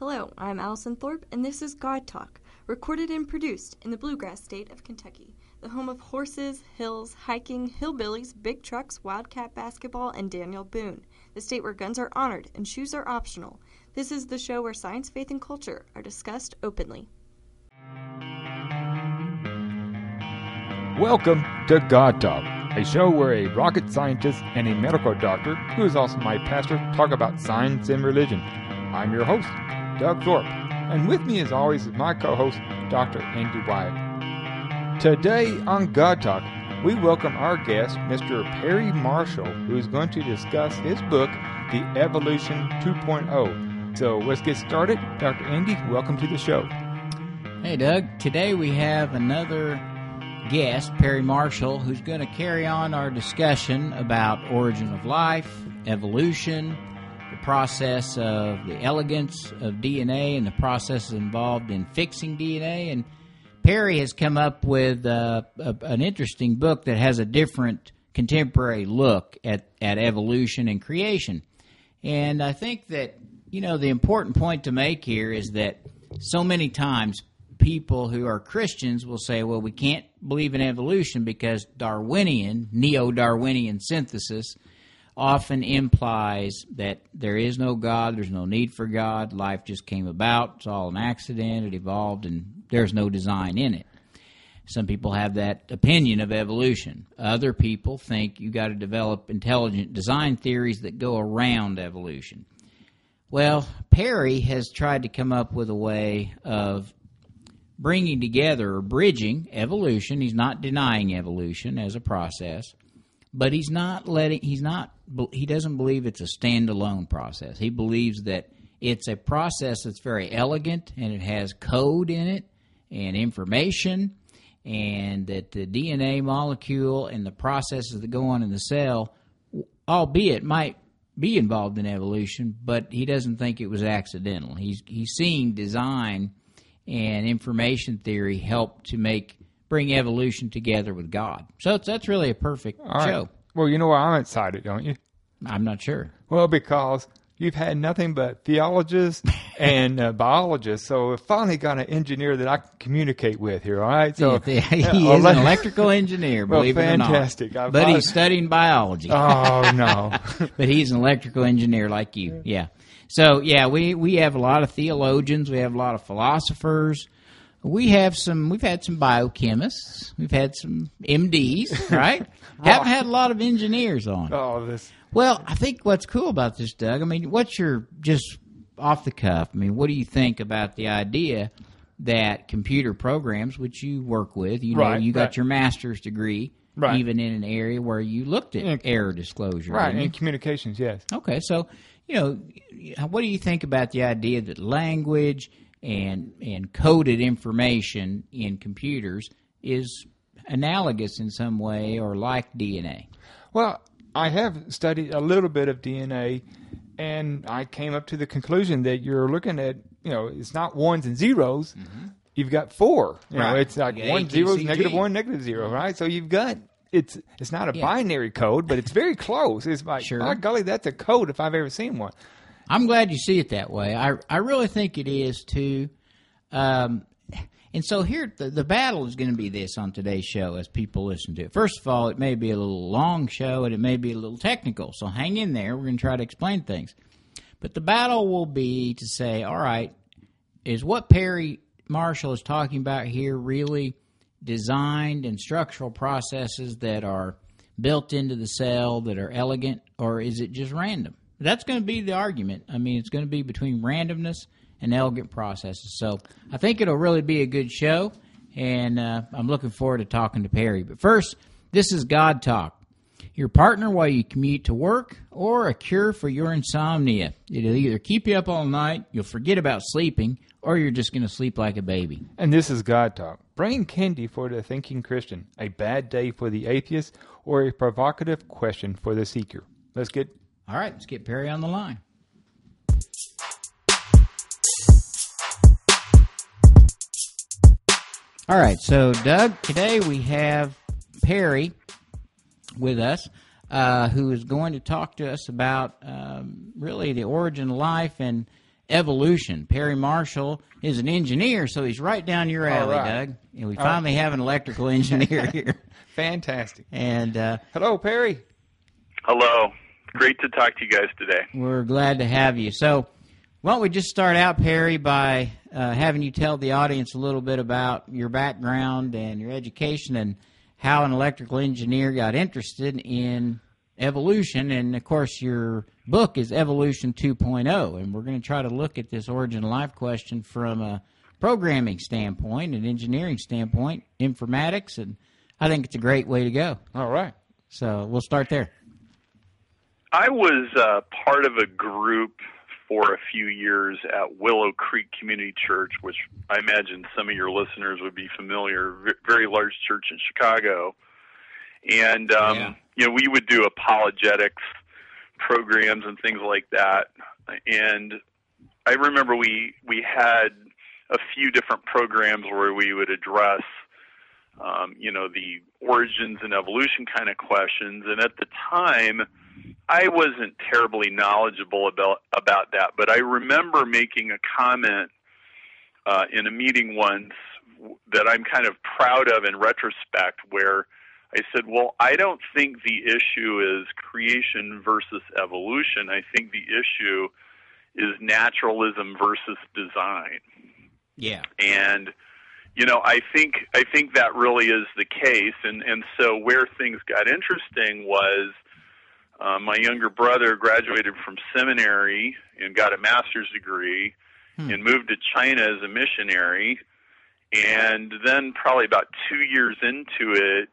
Hello, I'm Allison Thorpe, and this is God Talk, recorded and produced in the bluegrass state of Kentucky, the home of horses, hills, hiking, hillbillies, big trucks, wildcat basketball, and Daniel Boone, the state where guns are honored and shoes are optional. This is the show where science, faith, and culture are discussed openly. Welcome to God Talk, a show where a rocket scientist and a medical doctor, who is also my pastor, talk about science and religion. I'm your host, Doug Thorpe, and with me, as always, is my co host, Dr. Andy Wyant. Today on God Talk, we welcome our guest, Mr. Perry Marshall, who is going to discuss his book, The Evolution 2.0. So let's get started. Dr. Andy, welcome to the show. Hey, Doug. Today we have another guest, Perry Marshall, who's going to carry on our discussion about origin of life, evolution, process of the elegance of DNA, and the processes involved in fixing DNA. And Perry has come up with uh, a, an interesting book that has a different contemporary look at, at evolution and creation. And I think that, you know, the important point to make here is that so many times people who are Christians will say, well, we can't believe in evolution because Darwinian, neo Darwinian synthesis often implies that there is no God, there's no need for God, life just came about, it's all an accident, it evolved, and there's no design in it. Some people have that opinion of evolution. Other people think you got to develop intelligent design theories that go around evolution. Well, Perry has tried to come up with a way of bringing together or bridging evolution. He's not denying evolution as a process, but he's not letting he's not he doesn't believe it's a standalone process. He believes that it's a process that's very elegant and it has code in it and information and that the DNA molecule and the processes that go on in the cell albeit might be involved in evolution, but he doesn't think it was accidental. He's he's seeing design and information theory help to make bring evolution together with God. So that's really a perfect All show. right. Well, you know why I'm excited, don't you? I'm not sure. Well, because you've had nothing but theologists and uh, biologists, so finally got an engineer that I can communicate with here. All right, so he is uh, an electrical engineer, Well, believe fantastic. it or not. But I- he's studying biology. Oh no! but he's an electrical engineer like you. Yeah. So yeah, we we have a lot of theologians. We have a lot of philosophers. We have some. We've had some biochemists. We've had some MDs. Right. Ah. Haven't had a lot of engineers on. oh, this Well, I think what's cool about this, Doug. I mean, what's your just off the cuff? I mean, what do you think about the idea that computer programs, which you work with, you know, Right, you got right. your master's degree, Right. even in an area where you looked at Yeah. error disclosure, right in communications. Yes. Okay, so you know, what do you think about the idea that language and and coded information in computers is analogous in some way or like DNA? Well, I have studied a little bit of DNA, and I came up to the conclusion that you're looking at, you know, it's not ones and zeros You've got four. You know, Mm-hmm. Right. it's like one A, Q, zeros, C, negative one, negative zero, right? So you've got it's it's not a Yeah. binary code, but it's very close. It's like, Sure. golly, that's a code if I've ever seen one. I'm glad you see it that way. I I really think it is too. Um, and so here, the, the battle is going to be this on today's show as people listen to it. First of all, it may be a little long show and it may be a little technical, so hang in there. We're going to try to explain things. But the battle will be to say, all right, is what Perry Marshall is talking about here really designed and structural processes that are built into the cell that are elegant, or is it just random? That's going to be the argument. I mean, it's going to be between randomness and elegant processes. So I think it'll really be a good show, and uh, I'm looking forward to talking to Perry. But first, this is God Talk your partner while you commute to work, or a cure for your insomnia. It'll either keep you up all night, you'll forget about sleeping, or you're just going to sleep like a baby. And this is God Talk. Brain candy for the thinking Christian, a bad day for the atheist, or a provocative question for the seeker. Let's get All right, let's get Perry on the line. All right, so Doug, today we have Perry with us, uh, who is going to talk to us about um, really the origin of life and evolution. Perry Marshall is an engineer, so he's right down your alley, right. Doug. And we finally have an electrical engineer here. Fantastic. And uh, Hello, Perry. Hello. Great to talk to you guys today. we're glad to have you. So, why don't we just start out, Perry, by uh, having you tell the audience a little bit about your background and your education and how an electrical engineer got interested in evolution. And of course, your book is Evolution 2.0, and we're going to try to look at this origin of life question from a programming standpoint, an engineering standpoint, informatics, and I think it's a great way to go. All right. So, we'll start there. I was uh, part of a group for a few years at Willow Creek Community Church, which I imagine some of your listeners would be familiar. v- Very large church in Chicago, and um, Yeah. you know we would do apologetics programs and things like that. And I remember we we had a few different programs where we would address um, you know, the origins and evolution kind of questions. And at the time, I wasn't terribly knowledgeable about about that, but I remember making a comment uh, in a meeting once that I'm kind of proud of in retrospect, where I said, "Well, I don't think the issue is creation versus evolution. I think the issue is naturalism versus design." Yeah. and you know i think i think that really is the case and and so where things got interesting was uh, my younger brother graduated from seminary and got a master's degree Hmm. and moved to china as a missionary and then probably about two years into it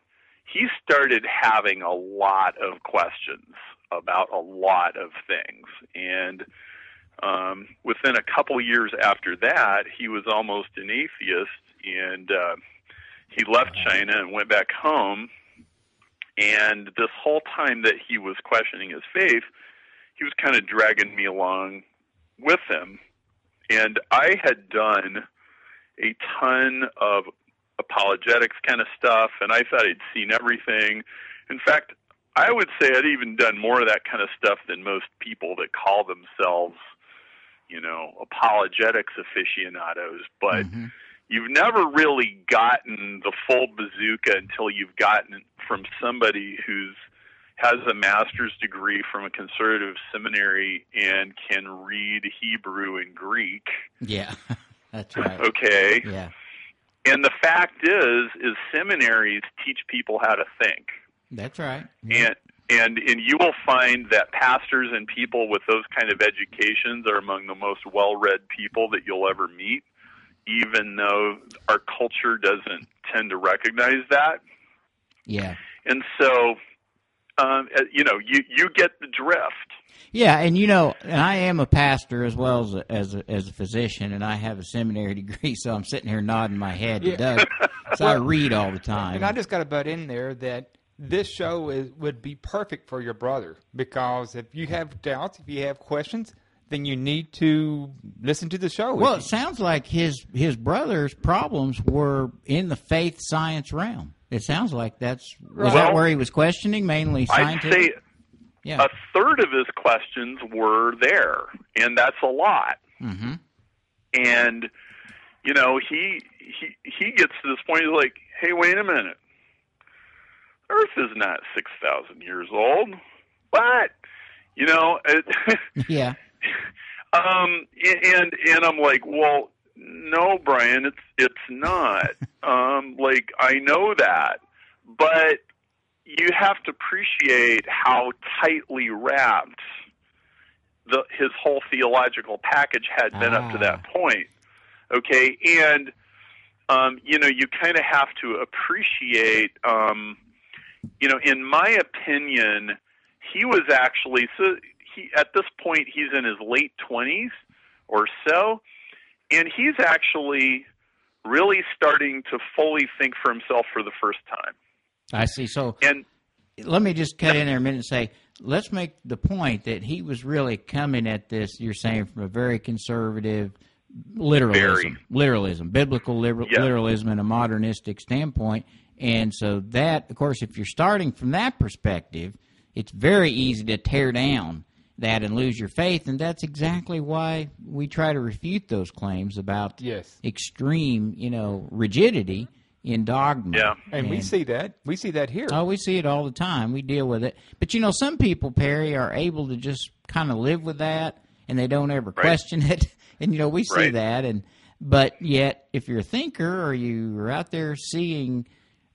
he started having a lot of questions about a lot of things and um, within a couple years after that, he was almost an atheist, and uh, he left China and went back home. And this whole time that he was questioning his faith, he was kind of dragging me along with him. And I had done a ton of apologetics kind of stuff, and I thought I'd seen everything. In fact, I would say I'd even done more of that kind of stuff than most people that call themselves, you know, apologetics aficionados. But Mhm. You've never really gotten the full bazooka until you've gotten it from somebody who's has a master's degree from a conservative seminary and can read Hebrew and Greek. Yeah. That's right. Okay. Yeah. And the fact is is seminaries teach people how to think. That's right. And and and you will find that pastors and people with those kind of educations are among the most well-read people that you'll ever meet, even though our culture doesn't tend to recognize that. Yeah. And so, um, uh, you know, you you get the drift. Yeah, and you know, and I am a pastor as well as a, as a, as a physician, and I have a seminary degree, so I'm sitting here nodding my head to Yeah. Doug. So I read all the time. And I just got to butt in there that this show is, would be perfect for your brother because if you have doubts, if you have questions, then you need to listen to the show. well, it sounds like his his brother's problems were in the faith science realm. It sounds like that's was that where he was questioning mainly I'd scientific. say yeah. a third of his questions were there, and that's a lot. hmm and you know he he he gets to this point he's like hey wait a minute earth is not six thousand years old but you know it, Yeah. um and and i'm like well no brian it's it's not um like i know that but you have to appreciate how tightly wrapped the his whole theological package had been up to Ah. that point okay and um you know you kind of have to appreciate um you know in my opinion he was actually so he at this point he's in his late 20s or so and he's actually really starting to fully think for himself for the first time I see. So and let me just cut in there a minute and say, let's make the point that he was really coming at this. You're saying from a very conservative literalism, Very. literalism, biblical liber- Yeah. literalism, and a modernistic standpoint. And so that, of course, if you're starting from that perspective, it's very easy to tear down that and lose your faith. And that's exactly why we try to refute those claims about Yes. extreme, you know, rigidity in dogma. Yeah. And we see that. We see that here. Oh, we see it all the time. We deal with it. But you know, some people, Perry, are able to just kind of live with that and they don't ever Right. question it. And you know, we see Right. that and but yet if you're a thinker or you're out there seeing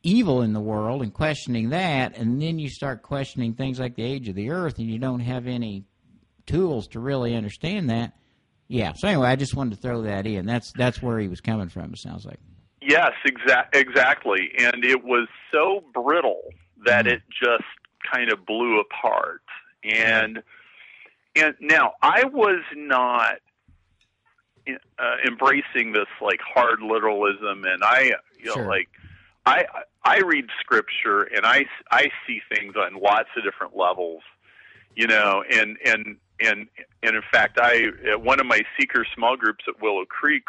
evil in the world and questioning that and then you start questioning things like the age of the earth and you don't have any tools to really understand that. Yeah. So anyway, I just wanted to throw that in. That's that's where he was coming from, it sounds like. Yes, exa- exactly. And it was so brittle that Mhm. it just kind of blew apart. And and now I was not uh, embracing this like hard literalism, and I you know Sure. like I I read scripture and I I see things on lots of different levels, you know, and and and and in fact, I at one of my seeker small groups at Willow Creek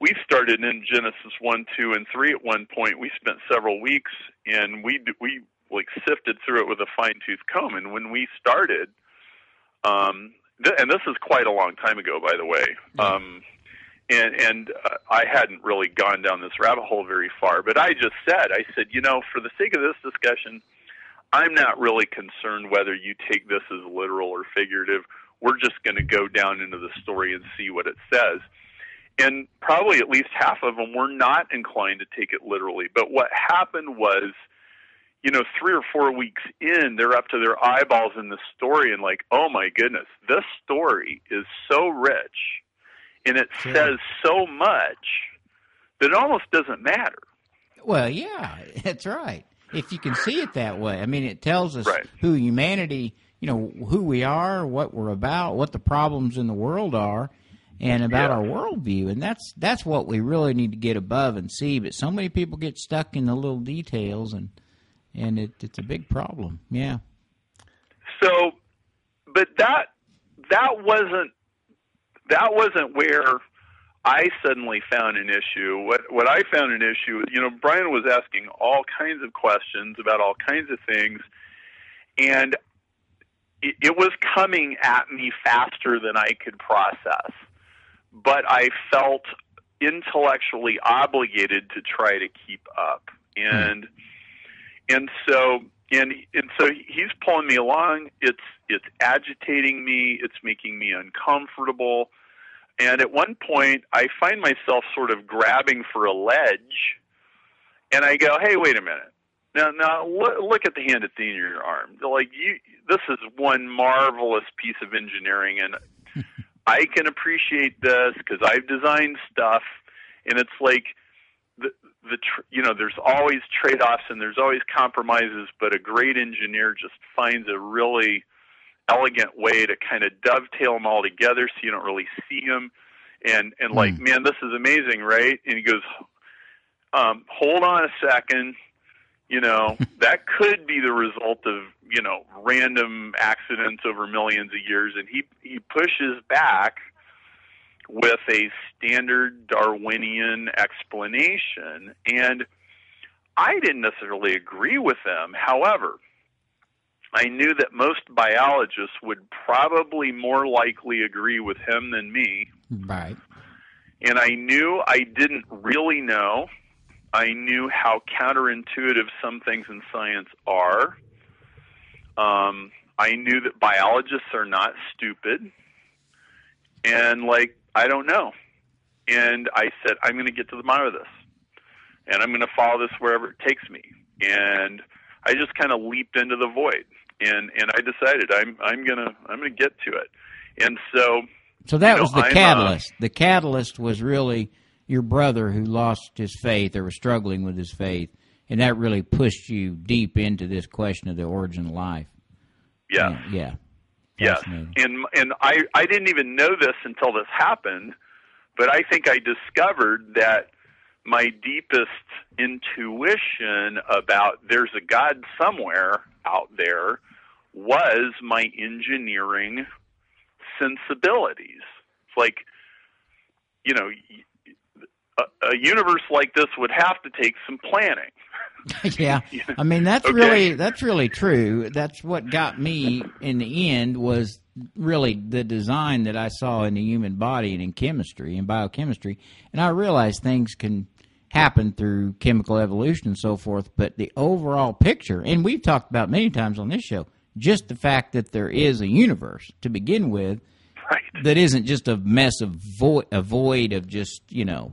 we started in Genesis one, two, and three at one point. We spent several weeks and we we like sifted through it with a fine tooth comb. And when we started, um, th- and this is quite a long time ago, by the way. Um, and and uh, I hadn't really gone down this rabbit hole very far, but I just said, I said, you know, for the sake of this discussion, I'm not really concerned whether you take this as literal or figurative. We're just going to go down into the story and see what it says and probably at least half of them were not inclined to take it literally. But what happened was, you know, three or four weeks in, they're up to their eyeballs in the story and like, oh my goodness, this story is so rich and it Sure. says so much that it almost doesn't matter. Well, yeah, that's right. If you can see it that way, I mean, it tells us Right. who humanity, you know, who we are, what we're about, what the problems in the world are, and about Yeah. our worldview. And that's that's what we really need to get above and see. But so many people get stuck in the little details, and and it, it's a big problem. Yeah. So, but that that wasn't that wasn't where I suddenly found an issue. What what I found an issue, you know, Brian was asking all kinds of questions about all kinds of things, and it, it was coming at me faster than I could process. But I felt intellectually obligated to try to keep up, and and so and and so he's pulling me along. It's it's agitating me. It's making me uncomfortable. And at one point, I find myself sort of grabbing for a ledge, and I go, "Hey, wait a minute! Now, now look, look at the hand at the end of your arm. Like you, this is one marvelous piece of engineering, and I can appreciate this because I've designed stuff, and it's like the the tr- you know there's always trade-offs and there's always compromises, but a great engineer just finds a really elegant way to kind of dovetail them all together so you don't really see them and and like Hmm. man this is amazing right? And he goes um hold on a second. You know that could be the result of you know random accidents over millions of years. And he he pushes back with a standard darwinian explanation. And i didn't necessarily agree with them however I knew that most biologists would probably more likely agree with him than me. Right. And I knew I didn't really know. I knew how counterintuitive some things in science are. Um, I knew that biologists are not stupid. And, like, I don't know. And I said, I'm going to get to the bottom of this. And I'm going to follow this wherever it takes me. And I just kind of leaped into the void. And, and I decided I'm, I'm going to, I'm to get to it. And so, So that You know, was the I'm, uh, catalyst. the catalyst was really your brother who lost his faith or was struggling with his faith, and that really pushed you deep into this question of the origin of life. yeah. Yeah. Yes, and and I I didn't even know this until this happened, but I think I discovered that my deepest intuition about there's a God somewhere out there was my engineering sensibilities. It's like, you know, a, a universe like this would have to take some planning. yeah, I mean that's Okay. really that's really true. That's what got me in the end was really the design that I saw in the human body and in chemistry and biochemistry, and I realized things can happen through chemical evolution and so forth. But the overall picture, and we've talked about many times on this show, just the fact that there is a universe to begin with Right. that isn't just a mess of void, a void of just you know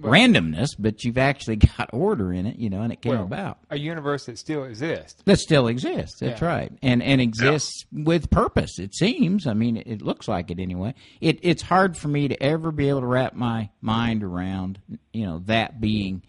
randomness, but you've actually got order in it, you know, and it came Well, about a universe that still exists. that still exists. That's Yeah. right, and and exists with purpose. It seems. I mean, it looks like it anyway. It it's hard for me to ever be able to wrap my mind around, you know, that being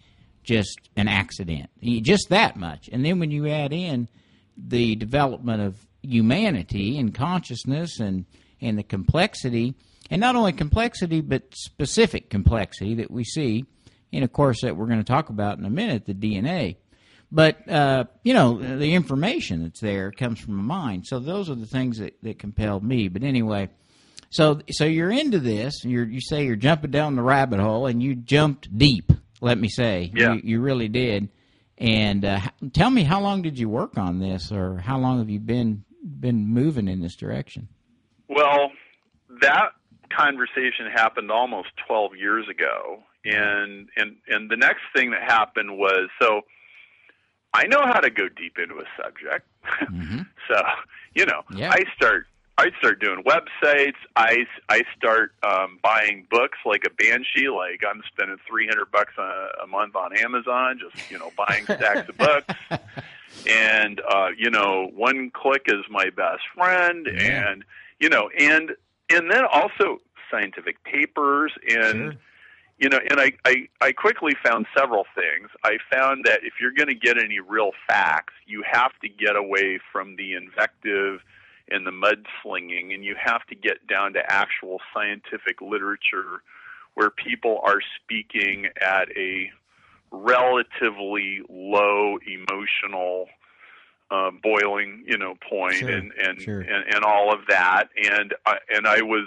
just an accident, just that much. And then when you add in the development of humanity and consciousness and and the complexity, and not only complexity but specific complexity that we see, and of course that we're going to talk about in a minute, the DNA. But uh, you know, the information that's there comes from a mind. So those are the things that, that compelled me. But anyway, so so you're into this. You're you say you're jumping down the rabbit hole, and you jumped deep. Let me say, Yeah. you, you really did. And uh, tell me, how long did you work on this, or how long have you been been moving in this direction? Well, that conversation happened almost 12 years ago, and and and the next thing that happened was so I know how to go deep into a subject. so, you know, Yeah. I start I start doing websites. I I start um, buying books like a banshee. Like I'm spending 300 bucks a, a month on Amazon, just you know, buying stacks of books. And uh, you know, one click is my best friend, Yeah. and you know, and and then also scientific papers and Sure. you know, and I, I, I quickly found several things. I found that if you're going to get any real facts, you have to get away from the invective and the mudslinging, and you have to get down to actual scientific literature where people are speaking at a relatively low emotional uh, boiling, you know, point Sure, and and, sure. and and all of that. And I, and I was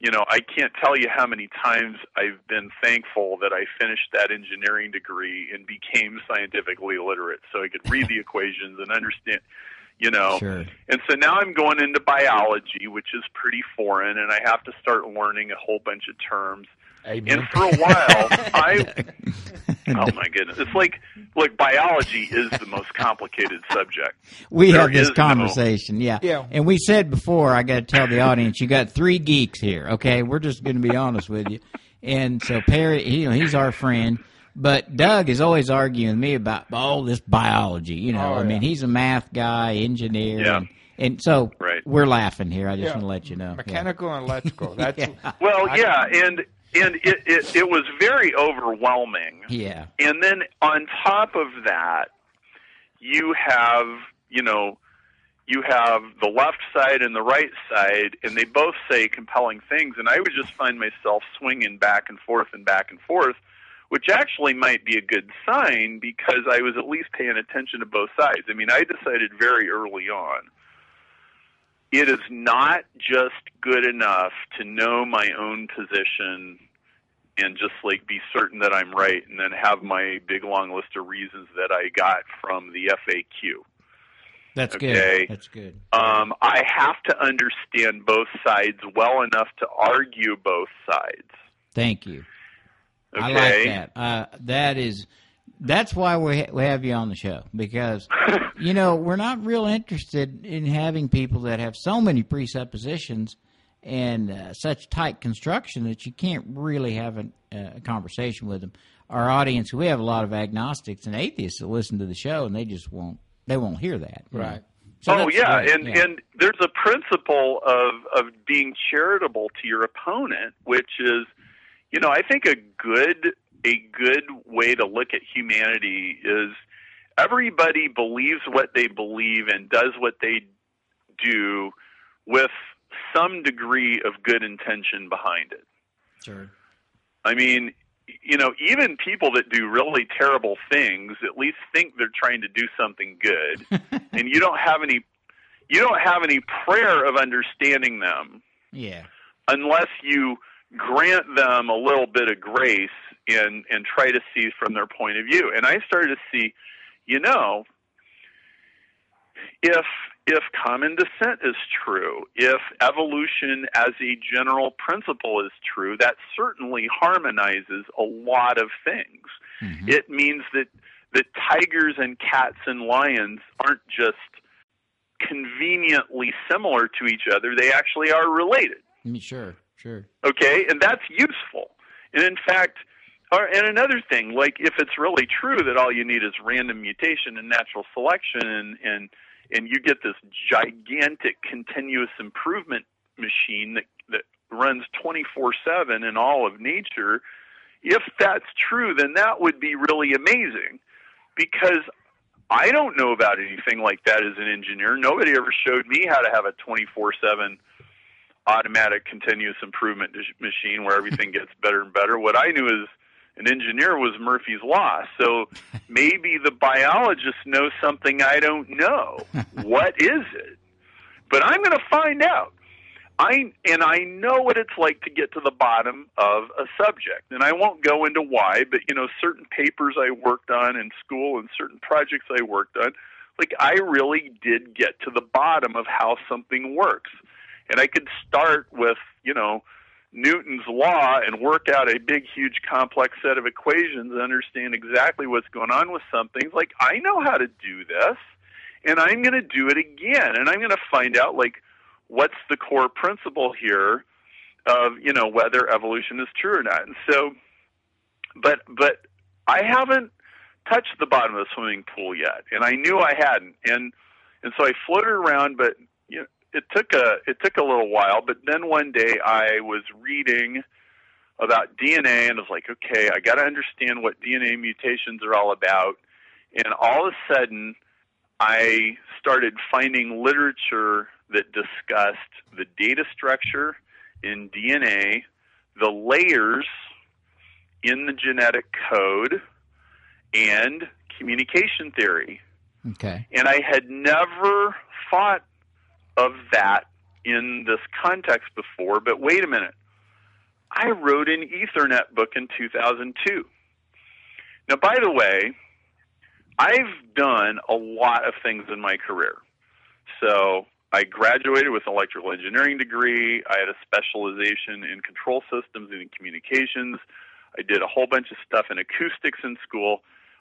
you know, I can't tell you how many times I've been thankful that I finished that engineering degree and became scientifically literate so I could read the equations and understand, you know. Sure. And so now I'm going into biology, which is pretty foreign, and I have to start learning a whole bunch of terms. Amen. And for a while, I oh my goodness, it's like like biology is the most complicated subject. We There had this is no- conversation, yeah. Yeah. And we said before, I got to tell the audience, you got three geeks here. Okay, we're just going to be honest with you. And so Perry, you know, he's our friend, but Doug is always arguing with me about all this biology. You know, Oh, I mean, he's a math guy, engineer, Yeah. and, and so Right. we're laughing here. I just Yeah. want to let you know. Yeah. Mechanical and electrical. That's Yeah. Well, I- yeah, and and it, it it was very overwhelming. Yeah. And then on top of that, you have, you know, you have the left side and the right side, and they both say compelling things. And I would just find myself swinging back and forth and back and forth, which actually might be a good sign because I was at least paying attention to both sides. I mean, I decided very early on it is not just good enough to know my own position and just like be certain that I'm right and then have my big long list of reasons that I got from the FAQ. That's Okay. good. That's good. Um, I have to understand both sides well enough to argue both sides. Thank you. Okay. I like that. Uh, that is, that's why we ha- we have you on the show because you know we're not real interested in having people that have so many presuppositions and uh, such tight construction that you can't really have an, uh, a conversation with them. Our audience, we have a lot of agnostics and atheists that listen to the show, and they just won't they won't hear that. Right. So oh yeah, great, and and there's a principle of of being charitable to your opponent, which is, you know, I think a good a good way to look at humanity is everybody believes what they believe and does what they do with some degree of good intention behind it. sure. I mean, you know, even people that do really terrible things at least think they're trying to do something good, and you don't have any you don't have any prayer of understanding them Yeah. unless you grant them a little bit of grace and and try to see from their point of view. And I started to see, you know, if if common descent is true, if evolution as a general principle is true, that certainly harmonizes a lot of things. Mm-hmm. It means that that tigers and cats and lions aren't just conveniently similar to each other, they actually are related. Mm, sure, sure. Okay, and that's useful. And in fact, or, and another thing, like if it's really true that all you need is random mutation and natural selection, and and and you get this gigantic continuous improvement machine that that runs 24/7 in all of nature, if that's true, then that would be really amazing, because I don't know about anything like that as an engineer. Nobody ever showed me how to have a 24/7 automatic continuous improvement machine where everything gets better and better. What I knew as an engineer was Murphy's Law. So maybe the biologist knows something I don't know. what is it? But I'm going to find out. I and I know what it's like to get to the bottom of a subject. And I won't go into why, but you know, certain papers I worked on in school and certain projects I worked on, like I really did get to the bottom of how something works. And I could start with, you know, Newton's law and work out a big, huge, complex set of equations and understand exactly what's going on with something. Like, I know how to do this, and I'm going to do it again, and I'm going to find out, like, what's the core principle here of, you know, whether evolution is true or not. And so, but, but I haven't touched the bottom of the swimming pool yet, and I knew I hadn't. And, and so I floated around, but, it took a it took a little while, but then one day I was reading about DNA and I was like, okay, I got to understand what DNA mutations are all about. And all of a sudden, I started finding literature that discussed the data structure in DNA, the layers in the genetic code, and communication theory. Okay. And I had never thought of that in this context before, but wait a minute. I wrote an Ethernet book in 2002. Now, by the way, I've done a lot of things in my career. So, I graduated with an electrical engineering degree. I had a specialization in control systems and in communications. I did a whole bunch of stuff in acoustics in school.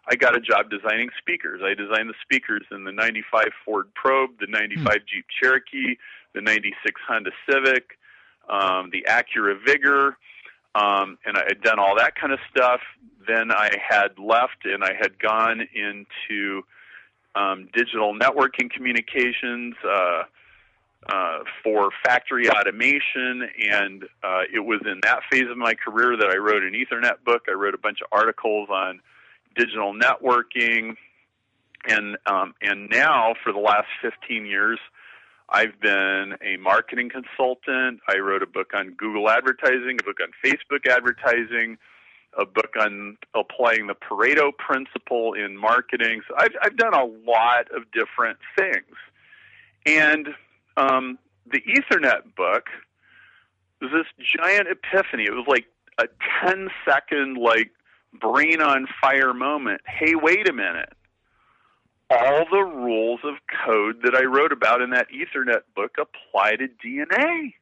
I got a job designing speakers. I designed the speakers in the 95 Ford Probe, the 95 hmm. Jeep Cherokee, the 96 Honda Civic, um, the Acura Vigor, um, and I had done all that kind of stuff. Then I had left and I had gone into um, digital networking communications uh, uh, for factory automation, and uh, it was in that phase of my career that I wrote an Ethernet book. I wrote a bunch of articles on digital networking, and um, and now for the last 15 years, I've been a marketing consultant. I wrote a book on Google advertising, a book on Facebook advertising, a book on applying the Pareto principle in marketing. So I've I've done a lot of different things, and um, the Ethernet book was this giant epiphany. It was like a 10 second like brain on fire moment hey, wait a minute. All the rules of code that I wrote about in that Ethernet book apply to DNA.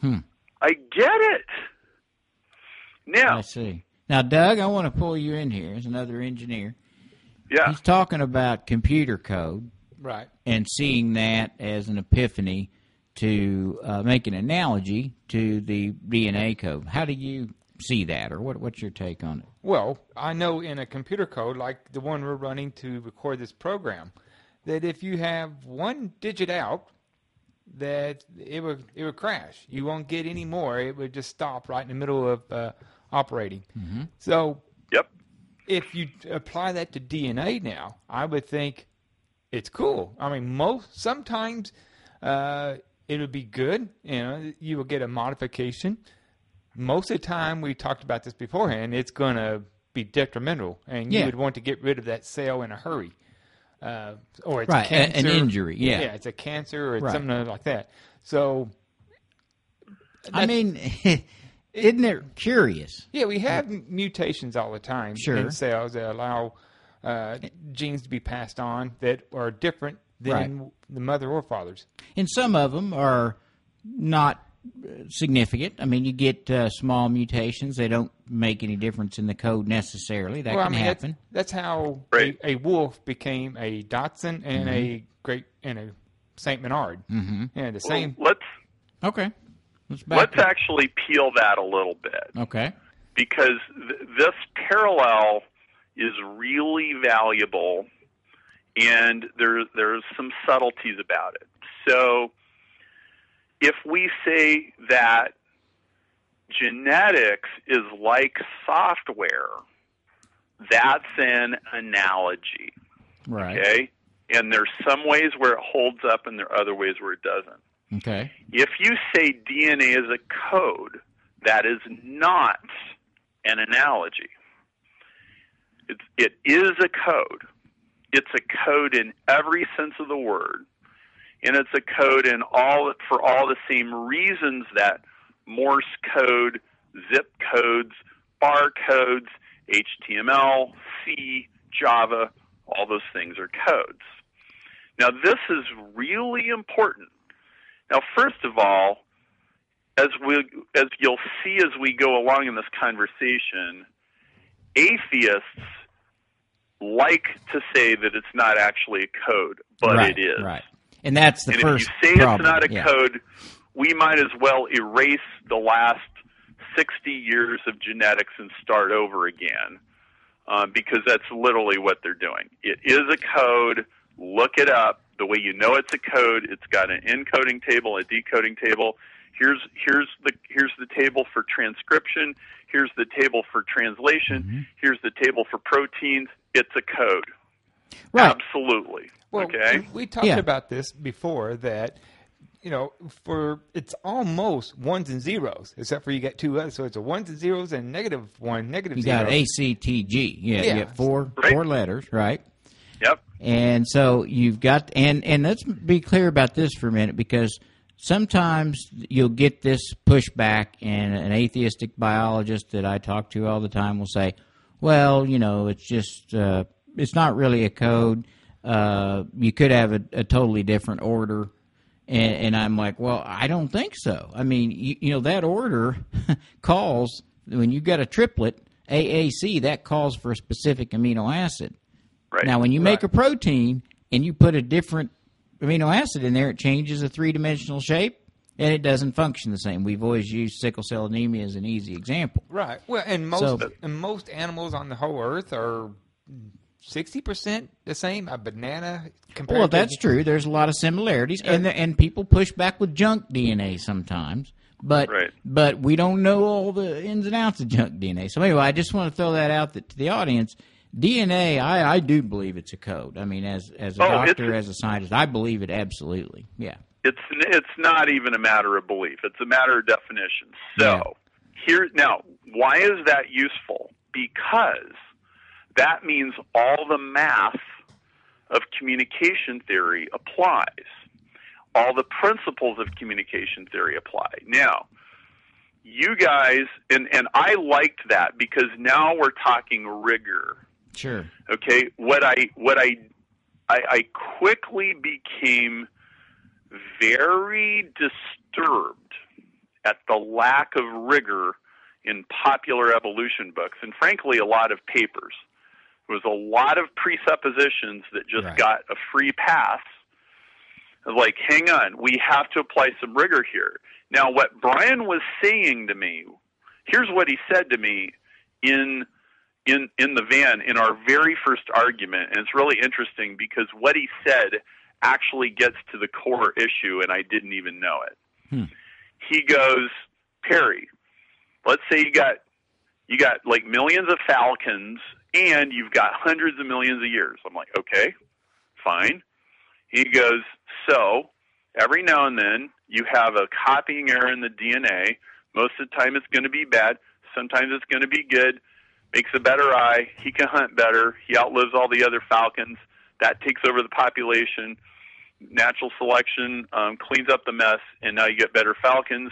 Hmm. I get it. Now, I see. Now, Doug, I want to pull you in here as another engineer. Yeah. He's talking about computer code. Right. And seeing that as an epiphany to uh, make an analogy to the DNA code. How do you see that, or what, what's your take on it? Well, I know in a computer code like the one we're running to record this program, that if you have one digit out, that it would it would crash. You won't get any more. It would just stop right in the middle of uh, operating. Mm-hmm. So, yep. If you apply that to DNA now, I would think it's cool. I mean, most sometimes uh, it would be good. You know, you will get a modification most of the time we talked about this beforehand, it's going to be detrimental, and you yeah. would want to get rid of that cell in a hurry. Uh, or it's right, cancer, an injury. Yeah, yeah, it's a cancer or it's right. something like that. So, I mean, isn't it curious? Yeah, we have mutations all the time sure. in cells that allow uh, genes to be passed on that are different than Right. the mother or father's. and some of them are not uh, significant. I mean, you get uh, small mutations; they don't make any difference in the code necessarily. That well, can I mean, happen. That's, that's how Right. a, a wolf became a dachshund and a Mm-hmm. great and a Saint Bernard. Mm-hmm. And the same. Let's Okay, let's back. let's up. actually peel that a little bit. Okay, because th- this parallel is really valuable and there there's some subtleties about it. So if we say that genetics is like software, that's an analogy, right. okay? And there's some ways where it holds up and there are other ways where it doesn't. Okay, If you say DNA is a code, that is not an analogy. It's, it is a code. It's a code in every sense of the word, and it's a code in all for all the same reasons that Morse code, zip codes, barcodes, HTML, C, Java, all those things are codes. Now, this is really important. Now, first of all, as we as you'll see as we go along in this conversation, atheists like to say that it's not actually a code, but right, it is. right. And that's the and first if you say problem. it's not a yeah. code, we might as well erase the last 60 years of genetics and start over again, uh, because that's literally what they're doing. It is a code. Look it up. The way you know it's a code, it's got an encoding table, a decoding table. Here's here's the here's the table for transcription. Here's the table for translation. Mm-hmm. Here's the table for proteins. It's a code. Right. Absolutely. Well, okay. we, we talked Yeah. about this before that. You know, for it's almost ones and zeros, except for you got two others. So it's a ones and zeros and negative one, negative You zero. got ACTG. Yeah, you Yeah. get four Right. four letters, right? Yep. And so you've got and and let's be clear about this for a minute because sometimes you'll get this pushback and an atheistic biologist that I talk to all the time will say, "Well, you know, it's just uh, it's not really a code. Uh, you could have a, a totally different order." And, and I'm like, well, I don't think so. I mean, you, you know, that order calls when you've got a triplet AAC that calls for a specific amino acid. Right. Now, when you make a protein and you put a different amino acid in there, it changes a three dimensional shape and it doesn't function the same. We've always used sickle cell anemia as an easy example. Right. Well, and most So- and most animals on the whole earth are sixty percent the same. A banana compared. Well, to- that's true. There's a lot of similarities, and the, and people push back with junk DNA sometimes. But Right. but we don't know all the ins and outs of junk DNA. So anyway, I just want to throw that out that, to the audience. DNA, I, I do believe it's a code. I mean, as as a Oh, doctor, as a scientist, I believe it absolutely. Yeah. It's it's not even a matter of belief. It's a matter of definition. So here now, why is that useful? Because that means all the math of communication theory applies. All the principles of communication theory apply. Now, you guys and and I liked that because now we're talking rigor. Sure. Okay, what I what I I, I quickly became very disturbed at the lack of rigor in popular evolution books, and frankly, a lot of papers. There was a lot of presuppositions that just Right. got a free pass. Like, hang on, we have to apply some rigor here. Now, what Brian was saying to me, here's what he said to me in in in the van in our very first argument, and it's really interesting because what he said actually gets to the core issue, and I didn't even know it. Hmm. He goes, Perry, let's say you got you got like millions of falcons, and you've got hundreds of millions of years. I'm like, okay, fine. He goes, so every now and then you have a copying error in the DNA. Most of the time it's going to be bad. Sometimes it's going to be good. Makes a better eye. He can hunt better. He outlives all the other falcons. That takes over the population. Natural selection um, cleans up the mess, and now you get better falcons.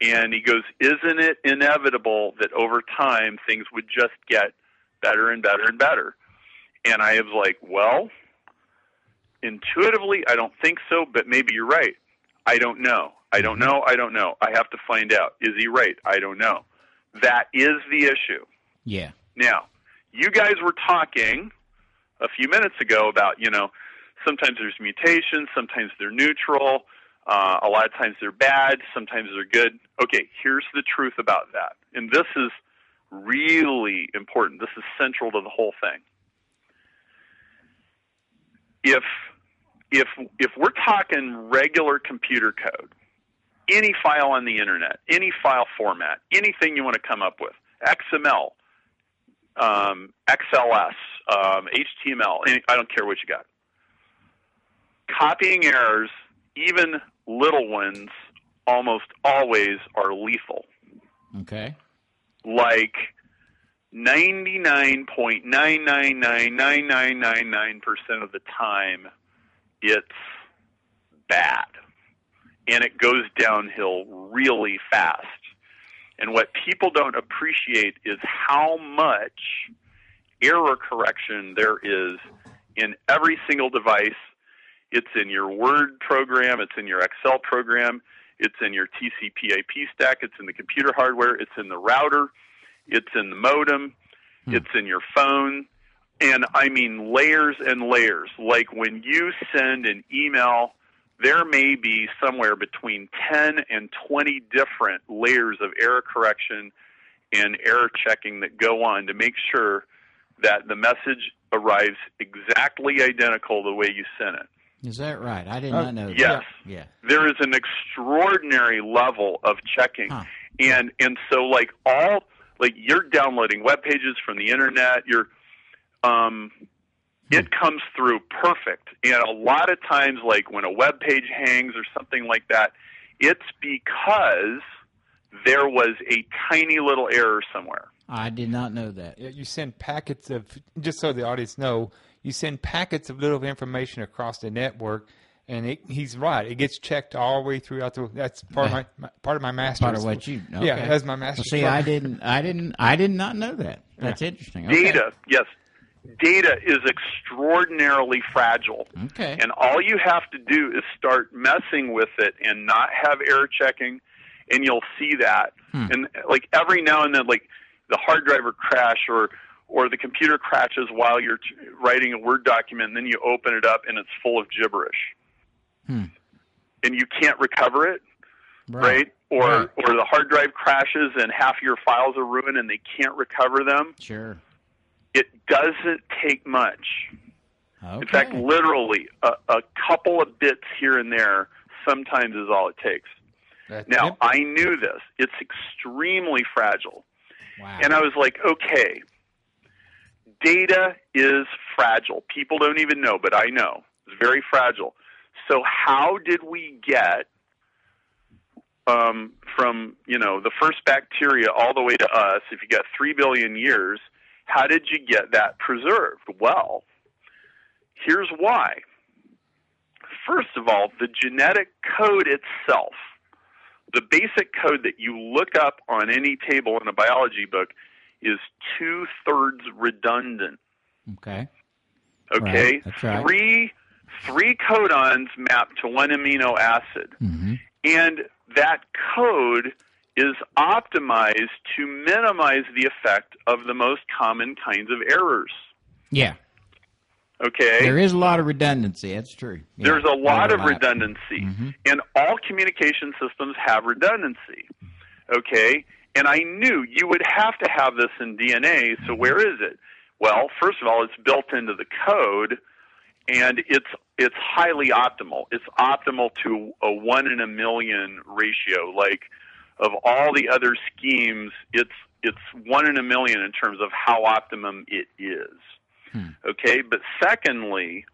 And he goes, Isn't it inevitable that over time things would just get better and better and better? And I was like, well, intuitively, I don't think so, but maybe you're right. I don't know. I don't know. I don't know. I have to find out. Is he right? I don't know. That is the issue. Yeah. Now, you guys were talking a few minutes ago about, you know, sometimes there's mutations, sometimes they're neutral, uh, a lot of times they're bad, sometimes they're good. Okay, here's the truth about that. And this is really important. This is central to the whole thing. If if if we're talking regular computer code, any file on the internet, any file format, anything you want to come up with, XML, um, XLS, um, HTML, any, I don't care what you got. Copying errors, even little ones, almost always are lethal. Okay. Like 99.9999999% of the time, it's bad. And it goes downhill really fast. And what people don't appreciate is how much error correction there is in every single device. It's in your Word program, it's in your Excel program, it's in your TCP/IP stack, it's in the computer hardware, it's in the router, it's in the modem, Hmm. it's in your phone, and I mean layers and layers. Like when you send an email, there may be somewhere between 10 and 20 different layers of error correction and error checking that go on to make sure that the message arrives exactly identical the way you sent it. Is that right? I did Uh, not know that. yes. Yeah. There is an extraordinary level of checking. Huh. And and so like all like you're downloading web pages from the internet, you're um it comes through perfect. And a lot of times like when a web page hangs or something like that, it's because there was a tiny little error somewhere. I did not know that. You send packets of, just so the audience know, you send packets of little information across the network, and it, he's right. It gets checked all the way throughout the. That's part of my, my part of my master's. Part of what you. Okay. Yeah, that's my Well, master's. see, I didn't. I didn't. I did not know that. That's interesting. Okay. Data, yes. Data is extraordinarily fragile. Okay. And all you have to do is start messing with it and not have error checking, and you'll see that. Hmm. And like every now and then, like the hard drive will crash or or the computer crashes while you're t- writing a Word document, and then you open it up and it's full of gibberish, Hmm. and you can't recover it, right? Or Right. or the hard drive crashes and half your files are ruined and they can't recover them. Sure. It doesn't take much. Okay. In fact, literally a, a couple of bits here and there sometimes is all it takes. That- Now, yep. I knew this. It's extremely fragile. wow. And I was like, okay, data is fragile. People don't even know, but I know. It's very fragile. So how did we get um, from, you know, the first bacteria all the way to us, if you got 3 billion years, how did you get that preserved? Well, here's why. First of all, the genetic code itself, the basic code that you look up on any table in a biology book, is two thirds redundant. okay. Okay, Right, right. three three codons map to one amino acid, hmm and that code is optimized to minimize the effect of the most common kinds of errors. Yeah. Okay, There is a lot of redundancy. That's true. Yeah. There's a lot of redundancy, Mhm. and all communication systems have redundancy. Okay, and I knew you would have to have this in DNA. So where is it? Well, first of all, it's built into the code, and it's it's highly optimal. It's optimal to a one in a million ratio. Like of all the other schemes, it's it's one in a million in terms of how optimum it is. Hmm. Okay, but secondly,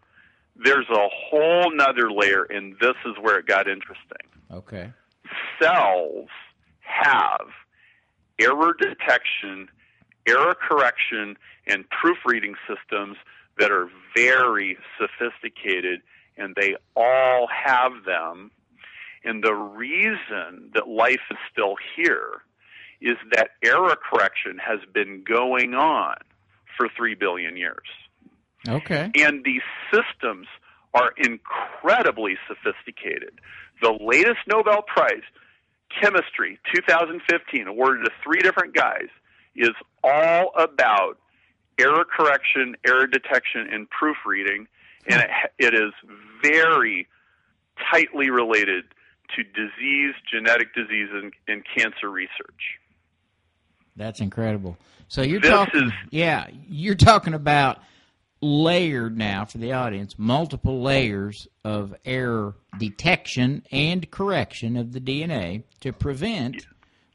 there's a whole nother layer, and this is where it got interesting. Okay. Cells have error detection, error correction, and proofreading systems that are very sophisticated, and they all have them. And the reason that life is still here is that error correction has been going on for 3 billion years. Okay. And these systems are incredibly sophisticated. The latest Nobel Prize, chemistry, 2015, awarded to three different guys, is all about error correction, error detection, and proofreading, and it, it is very tightly related to disease, genetic disease, and, and cancer research. That's incredible. So you're This talking, is- yeah, you're talking about layered now for the audience, multiple layers of error detection and correction of the DNA to prevent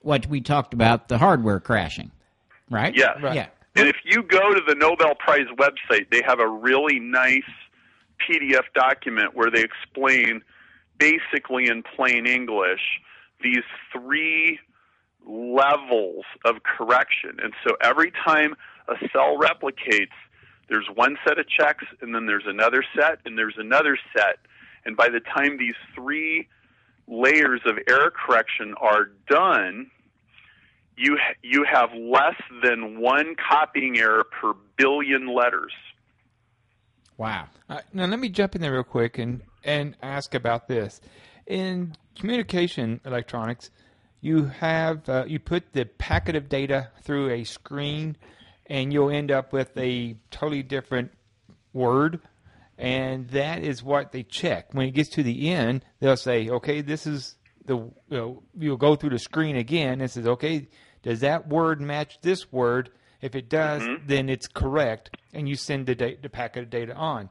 what we talked about the hardware crashing, right? Yes. Right. Yeah. And if you go to the Nobel Prize website, they have a really nice PDF document where they explain, basically in plain English, these three levels of correction. And so every time a cell replicates, there's one set of checks, and then there's another set, and there's another set. And by the time these three layers of error correction are done, you you have less than one copying error per billion letters. Wow. Uh, now let me jump in there real quick and and ask about this. In communication electronics, you have uh, you put the packet of data through a screen, and you'll end up with a totally different word, and that is what they check. When it gets to the end, they'll say, "Okay, this is the." You know, you'll go through the screen again and says, "Okay, does that word match this word?" If it does, then it's correct, and you send the, da- the packet of data on.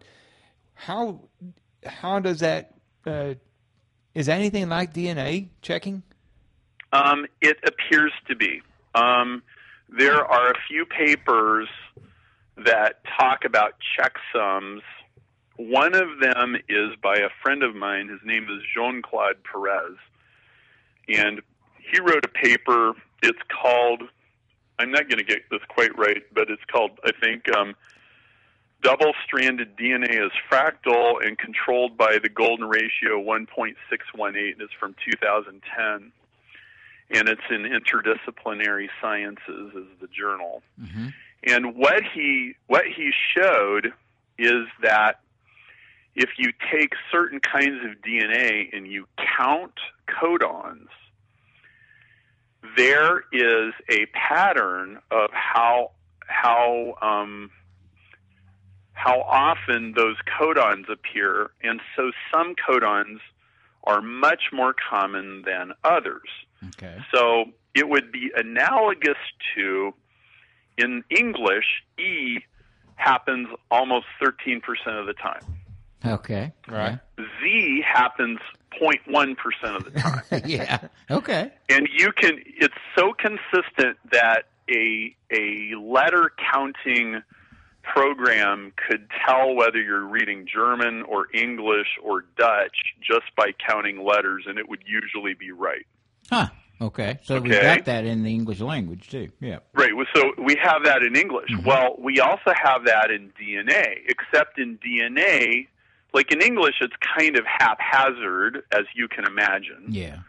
How how does that uh, is that anything like DNA checking? Um, it appears to be. Um, there are a few papers that talk about checksums. One of them is by a friend of mine. His name is Jean Claude Perez. And he wrote a paper. It's called, I'm not going to get this quite right, but it's called, I think, um, Double Stranded DNA is Fractal and Controlled by the Golden Ratio 1.618. And It's from 2010 and it's in interdisciplinary sciences is the journal. Mm-hmm. and what he what he showed is that if you take certain kinds of DNA and you count codons there is a pattern of how how um, how often those codons appear. And so some codons are much more common than others Okay. so it would be analogous to, in English, E happens almost 13% of the time. Okay. Right. Z happens 0.1% of the time. yeah. Okay. and you can, it's so consistent that a, a letter counting program could tell whether you're reading German or English or Dutch just by counting letters, and it would usually be right. Huh. Okay. So we've got that in the English language too. Yeah. Right. So we have that in English. Well, we also have that in DNA, except in DNA, like in English, it's kind of haphazard, as you can imagine, Yeah.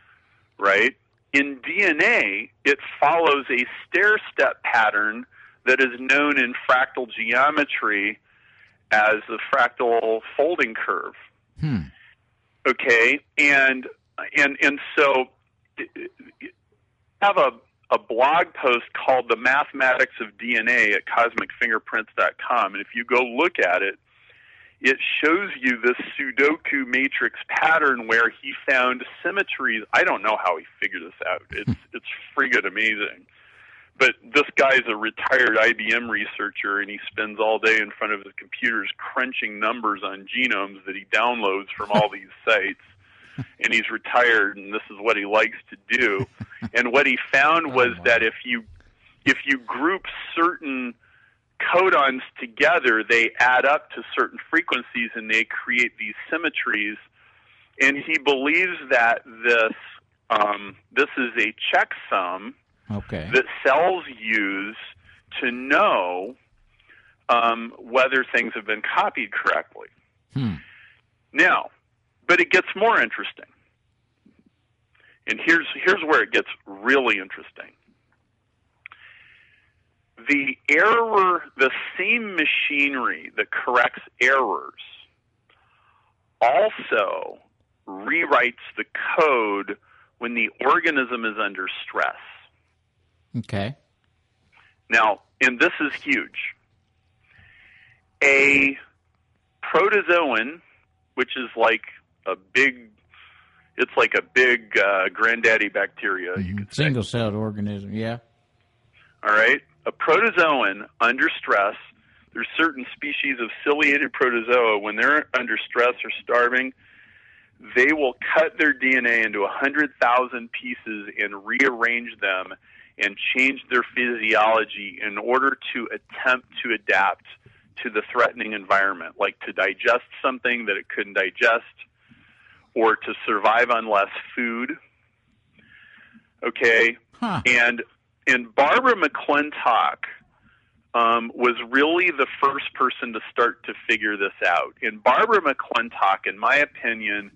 right? In DNA, it follows a stair step pattern that is known in fractal geometry as the fractal folding curve Hmm. okay and and and so have a a blog post called the mathematics of dna at cosmicfingerprints.com and if you go look at it it shows you this sudoku matrix pattern where he found symmetries. I don't know how he figured this out. It's it's friggin amazing. But this guy's a retired IBM researcher, and he spends all day in front of his computers crunching numbers on genomes that he downloads from all these sites. And he's retired, and this is what he likes to do. And what he found was wow. that if you if you group certain codons together, they add up to certain frequencies, and they create these symmetries. And he believes that this um, this is a checksum Okay. that cells use to know um, whether things have been copied correctly. Hmm. Now, but it gets more interesting. And here's here's where it gets really interesting. the error, the same machinery that corrects errors, also rewrites the code when the organism is under stress. Okay. Now, and this is huge. A protozoan, which is like a big, it's like a big uh, granddaddy bacteria, you Mhm. could. Single celled organism. Yeah. All right. A protozoan under stress, there's certain species of ciliated protozoa, when they're under stress or starving, they will cut their DNA into 100,000 pieces and rearrange them and change their physiology in order to attempt to adapt to the threatening environment, like to digest something that it couldn't digest or to survive on less food. Okay, Huh. and and Barbara McClintock um, was really the first person to start to figure this out. And Barbara McClintock, in my opinion,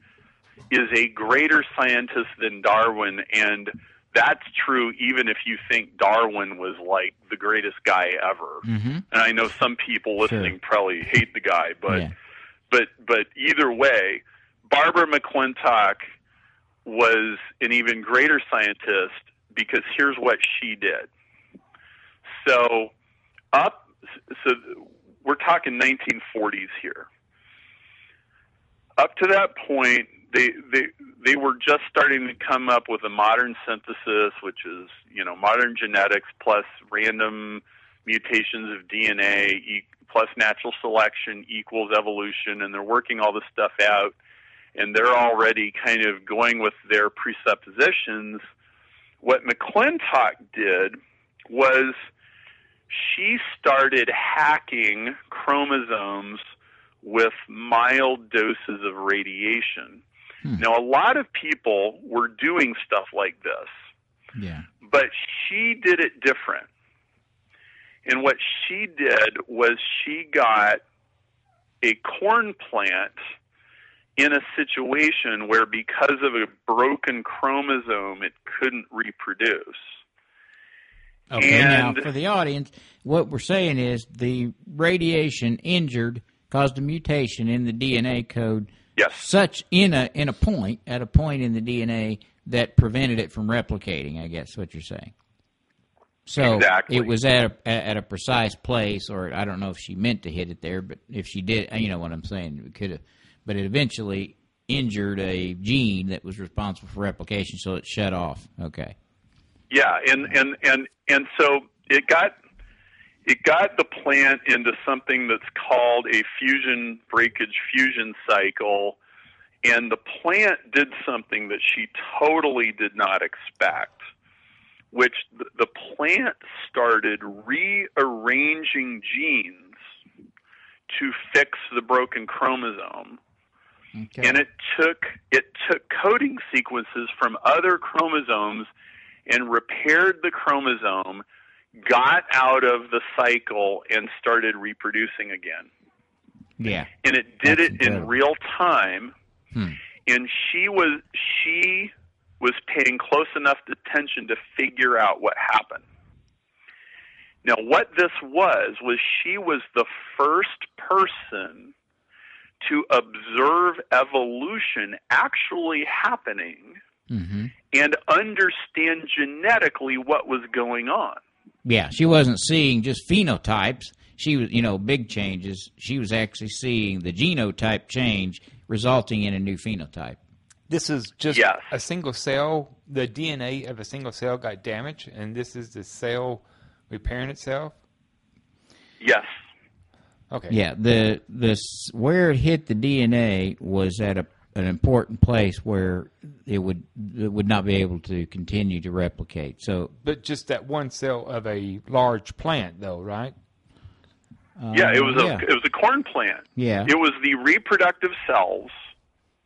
is a greater scientist than Darwin, and that's true even if you think Darwin was like the greatest guy ever. Mm-hmm. And I know some people listening probably hate the guy, but Yeah. but but either way, Barbara McClintock was an even greater scientist because here's what she did. So up so we're talking 1940s here. Up to that point, they they they were just starting to come up with a modern synthesis, which is you know modern genetics plus random mutations of DNA plus natural selection equals evolution, and they're working all this stuff out, and they're already kind of going with their presuppositions. What McClintock did was she started hacking chromosomes with mild doses of radiation. Hmm. Now, a lot of people were doing stuff like this, Yeah. but she did it different. And what she did was she got a corn plant in a situation where, because of a broken chromosome, it couldn't reproduce. Okay. And- now, for the audience, what we're saying is the radiation injured caused a mutation in the DNA code, Yes. such in a in a point at a point in the DNA that prevented it from replicating. I guess what you're saying. So Exactly. it was at a at a precise place, or I don't know if she meant to hit it there, but if she did, you know what I'm saying. It could have, but it eventually injured a gene that was responsible for replication, so it shut off. Okay. Yeah, and and and and so it got it got the plant into something that's called a fusion breakage fusion cycle, and the plant did something that she totally did not expect, which the, the plant started rearranging genes to fix the broken chromosome Okay. and it took it took coding sequences from other chromosomes and repaired the chromosome, got out of the cycle and started reproducing again. yeah. And it did That's it in real time. Hmm. And she was she was paying close enough attention to figure out what happened. Now, what this was was she was the first person to observe evolution actually happening hmm and understand genetically what was going on. Yeah, she wasn't seeing just phenotypes. She was, you know, big changes. She was actually seeing the genotype change resulting in a new phenotype. This is just Yes. a single cell. The DNA of a single cell got damaged, and this is the cell repairing itself. Yes. Okay. Yeah, the the where it hit the DNA was at a an important place where it would it would not be able to continue to replicate. So But just that one cell of a large plant, though, right? Yeah, it was a yeah. it was a corn plant. yeah. It was the reproductive cells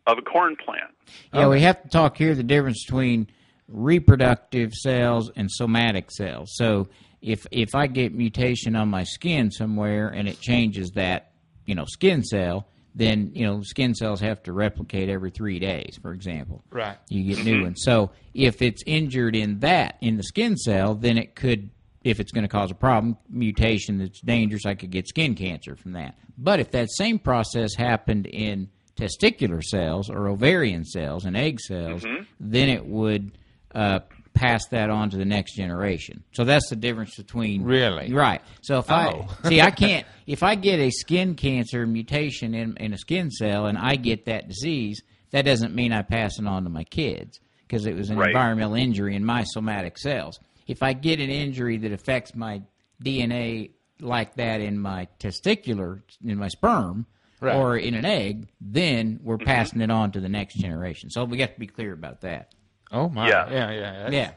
of a corn plant. Yeah, we have to talk here the difference between reproductive cells and somatic cells. So if if I get mutation on my skin somewhere and it changes that, you know, skin cell, then, you know, skin cells have to replicate every 3 days, for example. Right. You get new ones. So if it's injured in that in the skin cell, then it could if it's going to cause a problem, mutation that's dangerous, I could get skin cancer from that. But if that same process happened in testicular cells or ovarian cells and egg cells, Mm-hmm. then it would uh, pass that on to the next generation. So that's the difference between Really? right. So if Oh. I see, I can't if I get a skin cancer mutation in in a skin cell and I get that disease, that doesn't mean I pass it on to my kids because it was an Right. environmental injury in my somatic cells. If I get an injury that affects my DNA like that in my testicular in my sperm Right. or in an egg, then we're mm-hmm. passing it on to the next generation. So we got to be clear about that. Oh my. Yeah. Yeah. Yeah. Yeah.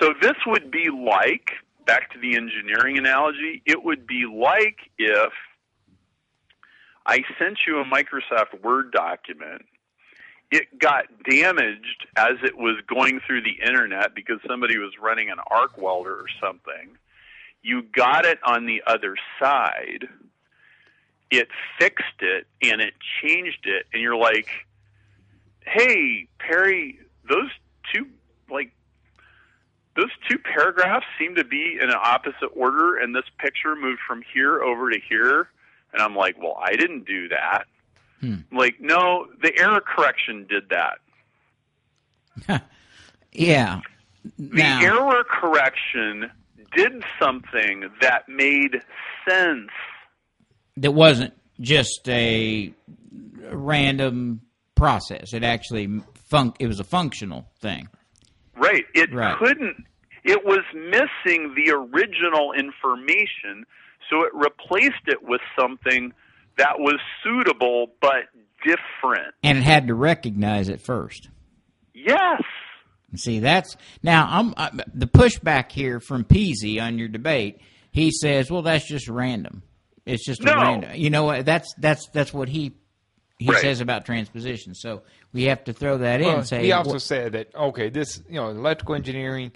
So this would be like, back to the engineering analogy, it would be like if I sent you a Microsoft Word document. It got damaged as it was going through the internet because somebody was running an arc welder or something. You got it on the other side. It fixed it and it changed it, and you're like, "Hey, Perry, those two like those two paragraphs seem to be in an opposite order, and this picture moved from here over to here. And I'm like, well, I didn't do that. Hmm. Like, no, the error correction did that. Yeah. The Now- error correction did something that made sense. that wasn't just a random process. It actually fun- it was a functional thing. Right. It Right. couldn't. It was missing the original information, so it replaced it with something that was suitable but different. And it had to recognize it first. Yes. See, that's now I'm I, the pushback here from P.Z. on your debate. He says, "Well, that's just random. It's just No. random." You know what? That's that's that's what he he Right. says about transposition. So we have to throw that in Well, and say, he also "Well, said that okay, this you know electrical engineering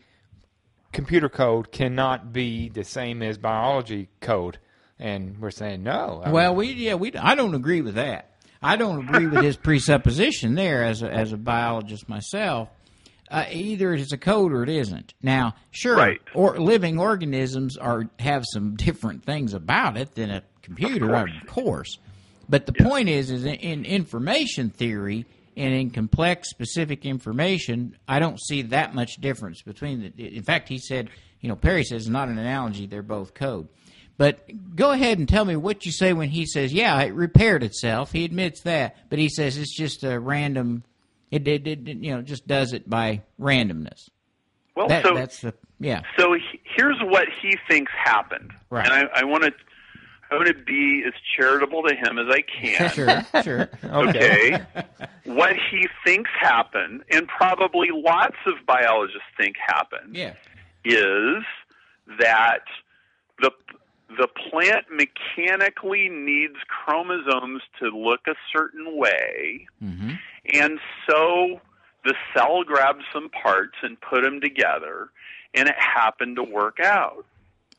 computer code cannot be the same as biology code, and we're saying no. I Well, mean, we yeah we I don't agree with that. I don't agree with his presupposition there as a, as a biologist myself. Uh, either it's a code or it isn't. Now, sure, Right. or living organisms are have some different things about it than a computer, Of of course. But the point is, is in, in information theory and in complex, specific information, I don't see that much difference between the. In fact, he said, you know, Perry says, not an analogy; they're both code. But go ahead and tell me what you say when he says, "Yeah, it repaired itself." He admits that, but he says it's just a random. It, it, it you know just does it by randomness. Well, That, so that's the yeah. so he, here's what he thinks happened, Right. and I, I want to I want to be as charitable to him as I can. sure, sure. Okay. what he thinks happened, and probably lots of biologists think happened, Yeah. is that the the plant mechanically needs chromosomes to look a certain way, hmm and so the cell grabbed some parts and put them together, and it happened to work out.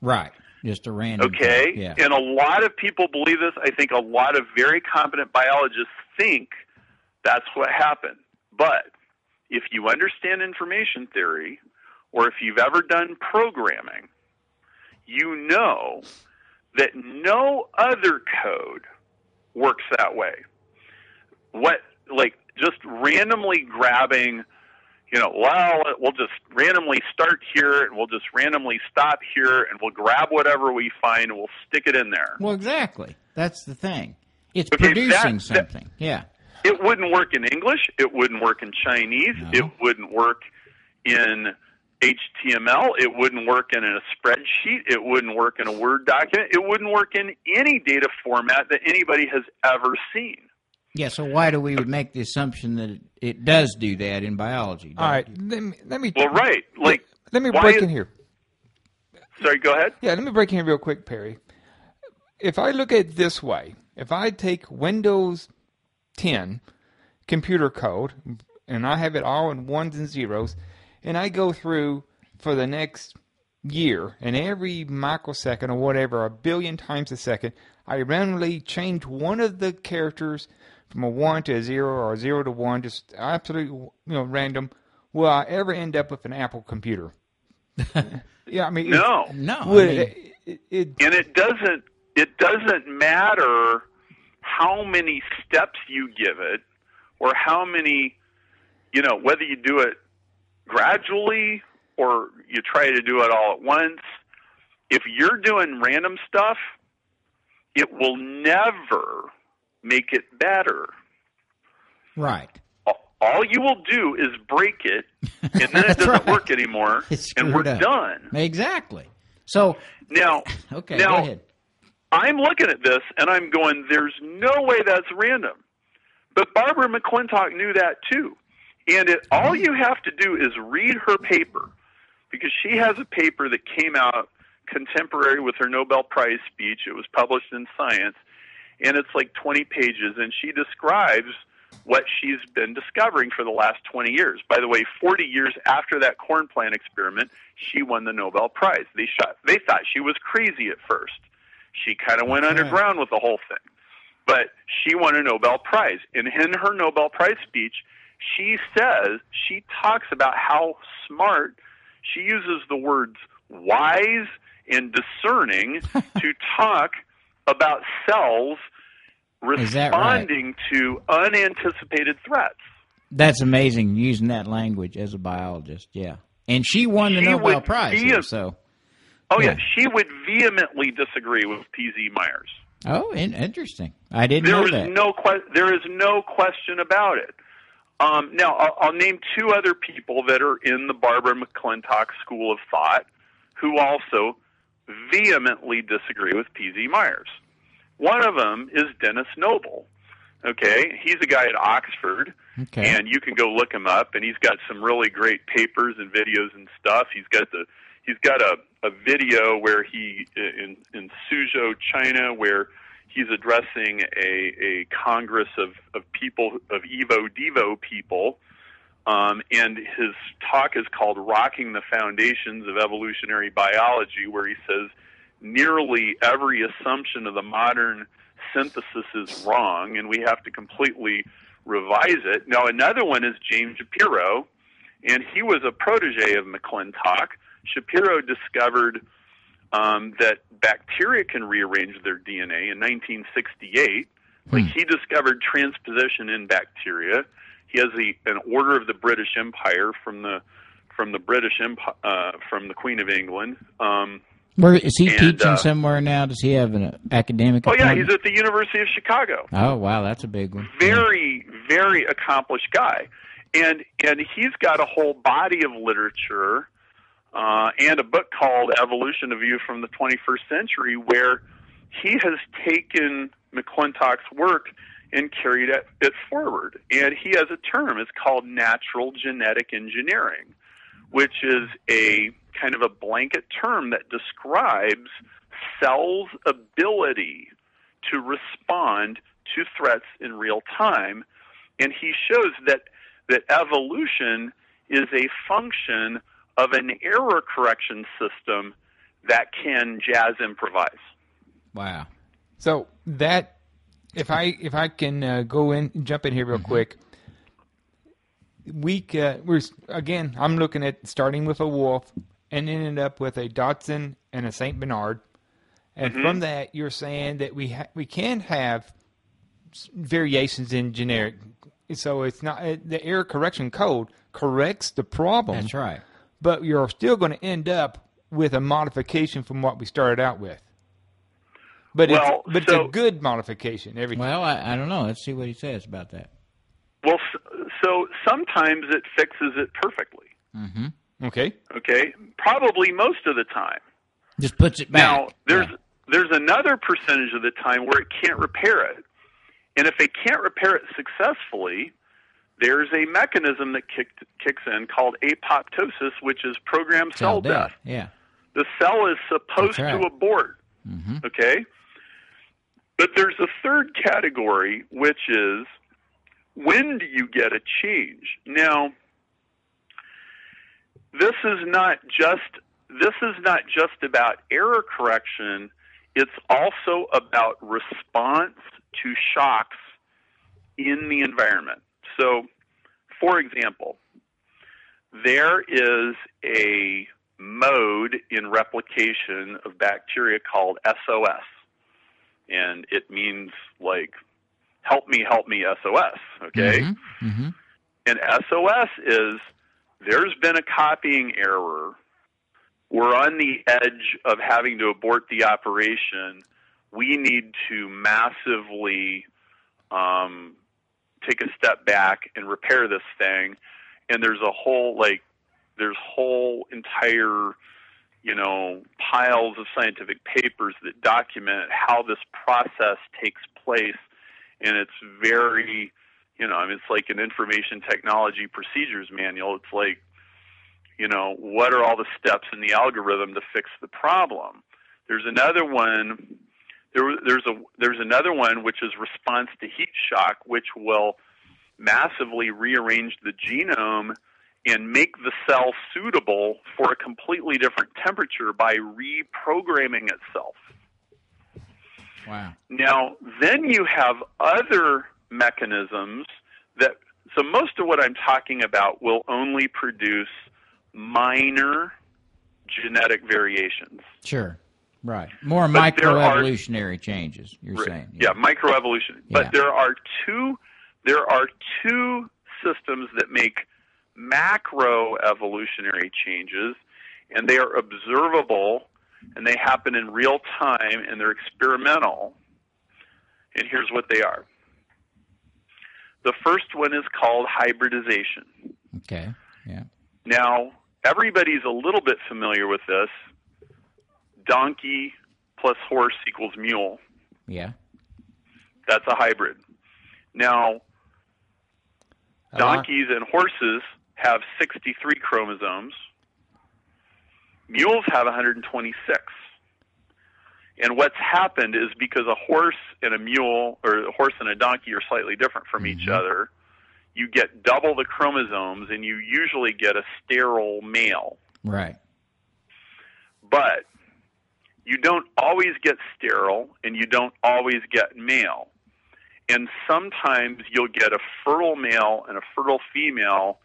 Right. Just a random. Okay? Yeah. And a lot of people believe this. I think a lot of very competent biologists think that's what happened. But if you understand information theory, or if you've ever done programming, you know that no other code works that way. What, like, just randomly grabbing you know, well, we'll just randomly start here and we'll just randomly stop here and we'll grab whatever we find and we'll stick it in there. Well, exactly. That's the thing. It's Okay, producing that- that- something. yeah. It wouldn't work in English. It wouldn't work in Chinese. No. It wouldn't work in HTML. It wouldn't work in a spreadsheet. It wouldn't work in a Word document. It wouldn't work in any data format that anybody has ever seen. Yeah. So why do we make the assumption that it, it does do that in biology? all right, you? let me let me Well, right. Like, let me break is- in here. sorry, go ahead. Yeah, let me break in real quick, Perry. If I look at it this way, if I take Windows 10 computer code and I have it all in ones and zeros, and I go through for the next year, and every microsecond or whatever, a billion times a second, I randomly change one of the characters from a one to a zero or a zero to one, just absolutely you know random. Will I ever end up with an Apple computer? yeah, I mean, no, no, well, I mean, it, it, and it doesn't. It doesn't matter how many steps you give it, or how many, you know, whether you do it gradually or you try to do it all at once. If you're doing random stuff, it will never make it better. right. All you will do is break it, and then it doesn't right. work anymore, and we're up. done. Exactly. So, Now, okay, Now- go ahead. I'm looking at this and I'm going, there's no way that's random. But Barbara McClintock knew that too. And it, all mm-hmm. you have to do is read her paper because she has a paper that came out contemporary with her Nobel Prize speech. It was published in Science and it's like 20 pages and she describes what she's been discovering for the last 20 years. By the way, 40 years after that corn plant experiment, she won the Nobel Prize. They shot they thought she was crazy at first. She kind of went right. underground with the whole thing. But she won a Nobel Prize. And in her Nobel Prize speech, she says, she talks about how smart, she uses the words wise and discerning to talk about cells that right? responding to unanticipated threats. That's amazing using that language as a biologist. Yeah, and she won the She Nobel Prize. so, Oh, yeah. Yeah. she would vehemently disagree with P.Z. Myers. oh, in- interesting. I didn't There know that. no que- there is no question about it. Um, now, I'll, I'll name two other people that are in the Barbara McClintock school of thought who also vehemently disagree with P.Z. Myers. One of them is Denis Noble. Okay, he's a guy at Oxford, okay. and you can go look him up. And he's got some really great papers and videos and stuff. He's got the he's got a, a video where he in in Suzhou, China, where he's addressing a, a congress of, of people of Evo Devo people. Um, and his talk is called "Rocking the Foundations of Evolutionary Biology," where he says nearly every assumption of the modern synthesis is wrong, and we have to completely revise it. Now, another one is James Shapiro, and he was a protege of McClintock. Shapiro discovered um, that bacteria can rearrange their DNA in 1968. Like he discovered transposition in bacteria. He has the, an Order of the British Empire from the from the British Empire uh, from the Queen of England. Um, Where is he and, teaching uh, somewhere now? Does he have an academic? oh yeah, he's at the University of Chicago. Oh wow, that's a big one. very very accomplished guy and and he's got a whole body of literature uh, and a book called Evolution: A View from the 21st century where he has taken mcclintock's work and carried it, forward. And he has a term it's called natural genetic engineering which is a kind of a blanket term that describes cells ability to respond to threats in real time. And he shows that that evolution is a function of an error correction system that can jazz improvise. Wow. So that, if I if I can uh, go in jump in here real quick, we uh, we're again. I'm looking at starting with a wolf and ended up with a dachshund and a Saint Bernard, and from that you're saying that we ha- we can have variations in generic. So it's not uh, the error correction code corrects the problem That's right. but you're still going to end up with a modification from what we started out with. But Well, it's, but so- it's a good modification. Every Well, I, I don't know. Let's see what he says about that. well so sometimes it fixes it perfectly mm-hmm. okay, okay probably most of the time Just puts it back. Now, there's Yeah. there's another percentage of the time where it can't repair it, and if it can't repair it successfully, there's a mechanism that kicked, kicks in called apoptosis, which is programmed cell, cell death. death. Yeah. The cell is supposed right. to abort. Mm-hmm. Okay, but there's a third category, which is when do you get a change? Now, this is not just this is not just about error correction. It's also about response to shocks in the environment. So, for example, there is a mode in replication of bacteria called SOS. And it means like, help me, help me, SOS. Okay? Mm-hmm. Mm-hmm. And SOS is there's been a copying error. We're on the edge of having to abort the operation. We need to massively um, take a step back and repair this thing. And there's a whole like there's whole entire you know piles of scientific papers that document how this process takes place, and it's very you know I mean it's like an information technology procedures manual. It's like you know what are all the steps in the algorithm to fix the problem. There's another one there, there's a there's another one which is response to heat shock, which will massively rearrange the genome and make the cell suitable for a completely different temperature by reprogramming itself. Wow. Now, then you have other mechanisms that so most of what I'm talking about will only produce minor genetic variations. Sure. Right. More But microevolutionary changes, you're Right. saying. Yeah, microevolution. Yeah. But there are two there are two systems that make macroevolutionary changes and they are observable and they happen in real time and they're experimental. And here's what they are. The first one is called hybridization. Okay. Yeah. Now, everybody's a little bit familiar with this. Donkey plus horse equals mule. Yeah. That's a hybrid. Now, donkeys and horses have 63 chromosomes. Mules have 126. And what's happened is because a horse and a mule, or a horse and a donkey, are slightly different from each Mhm. other, you get double the chromosomes and you usually get a sterile male. Right. But you don't always get sterile and you don't always get male. And sometimes you'll get a fertile male and a fertile female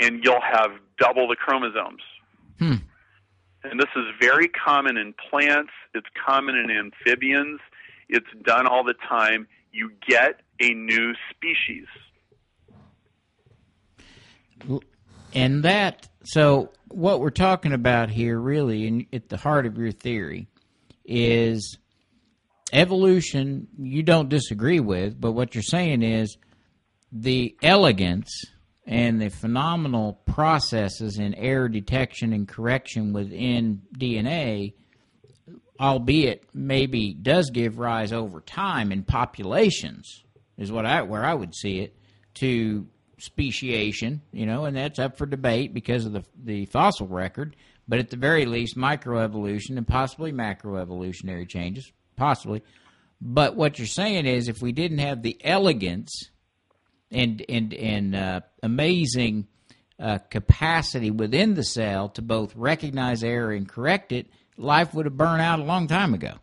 and you'll have double the chromosomes. Hmm. And this is very common in plants, it's common in amphibians, it's done all the time. You get a new species. And that, so what we're talking about here, really, and at the heart of your theory, is evolution. You don't disagree with, but what you're saying is the elegance and the phenomenal processes in error detection and correction within DNA, albeit maybe does give rise over time in populations, is what I where I would see it to speciation, you know, and that's up for debate because of the the fossil record. But at the very least, microevolution and possibly macroevolutionary changes, possibly. But what you're saying is, if we didn't have the elegance and and and uh, amazing uh, capacity within the cell to both recognize error and correct it, life would have burned out a long time ago.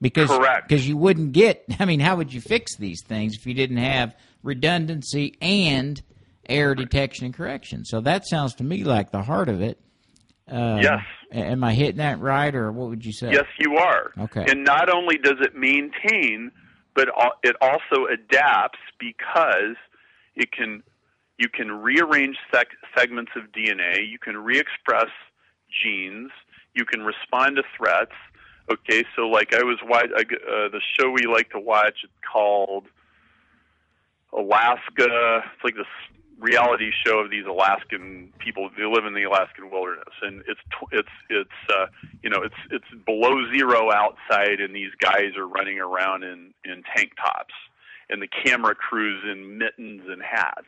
Because because you wouldn't get. I mean, how would you fix these things if you didn't have redundancy and error detection and correction? So that sounds to me like the heart of it. Uh, Yes. Am I hitting that right, or what would you say? Yes, you are. Okay. And not only does it maintain, but it also adapts because it can you can rearrange sec- segments of DNA, you can re-express genes, you can respond to threats. Okay, so like I was watch uh, the show we like to watch. It's called Alaska. It's like this reality show of these Alaskan people. They live in the Alaskan wilderness, and it's tw- it's it's uh, you know it's it's below zero outside, and these guys are running around in in tank tops, and the camera crews in mittens and hats.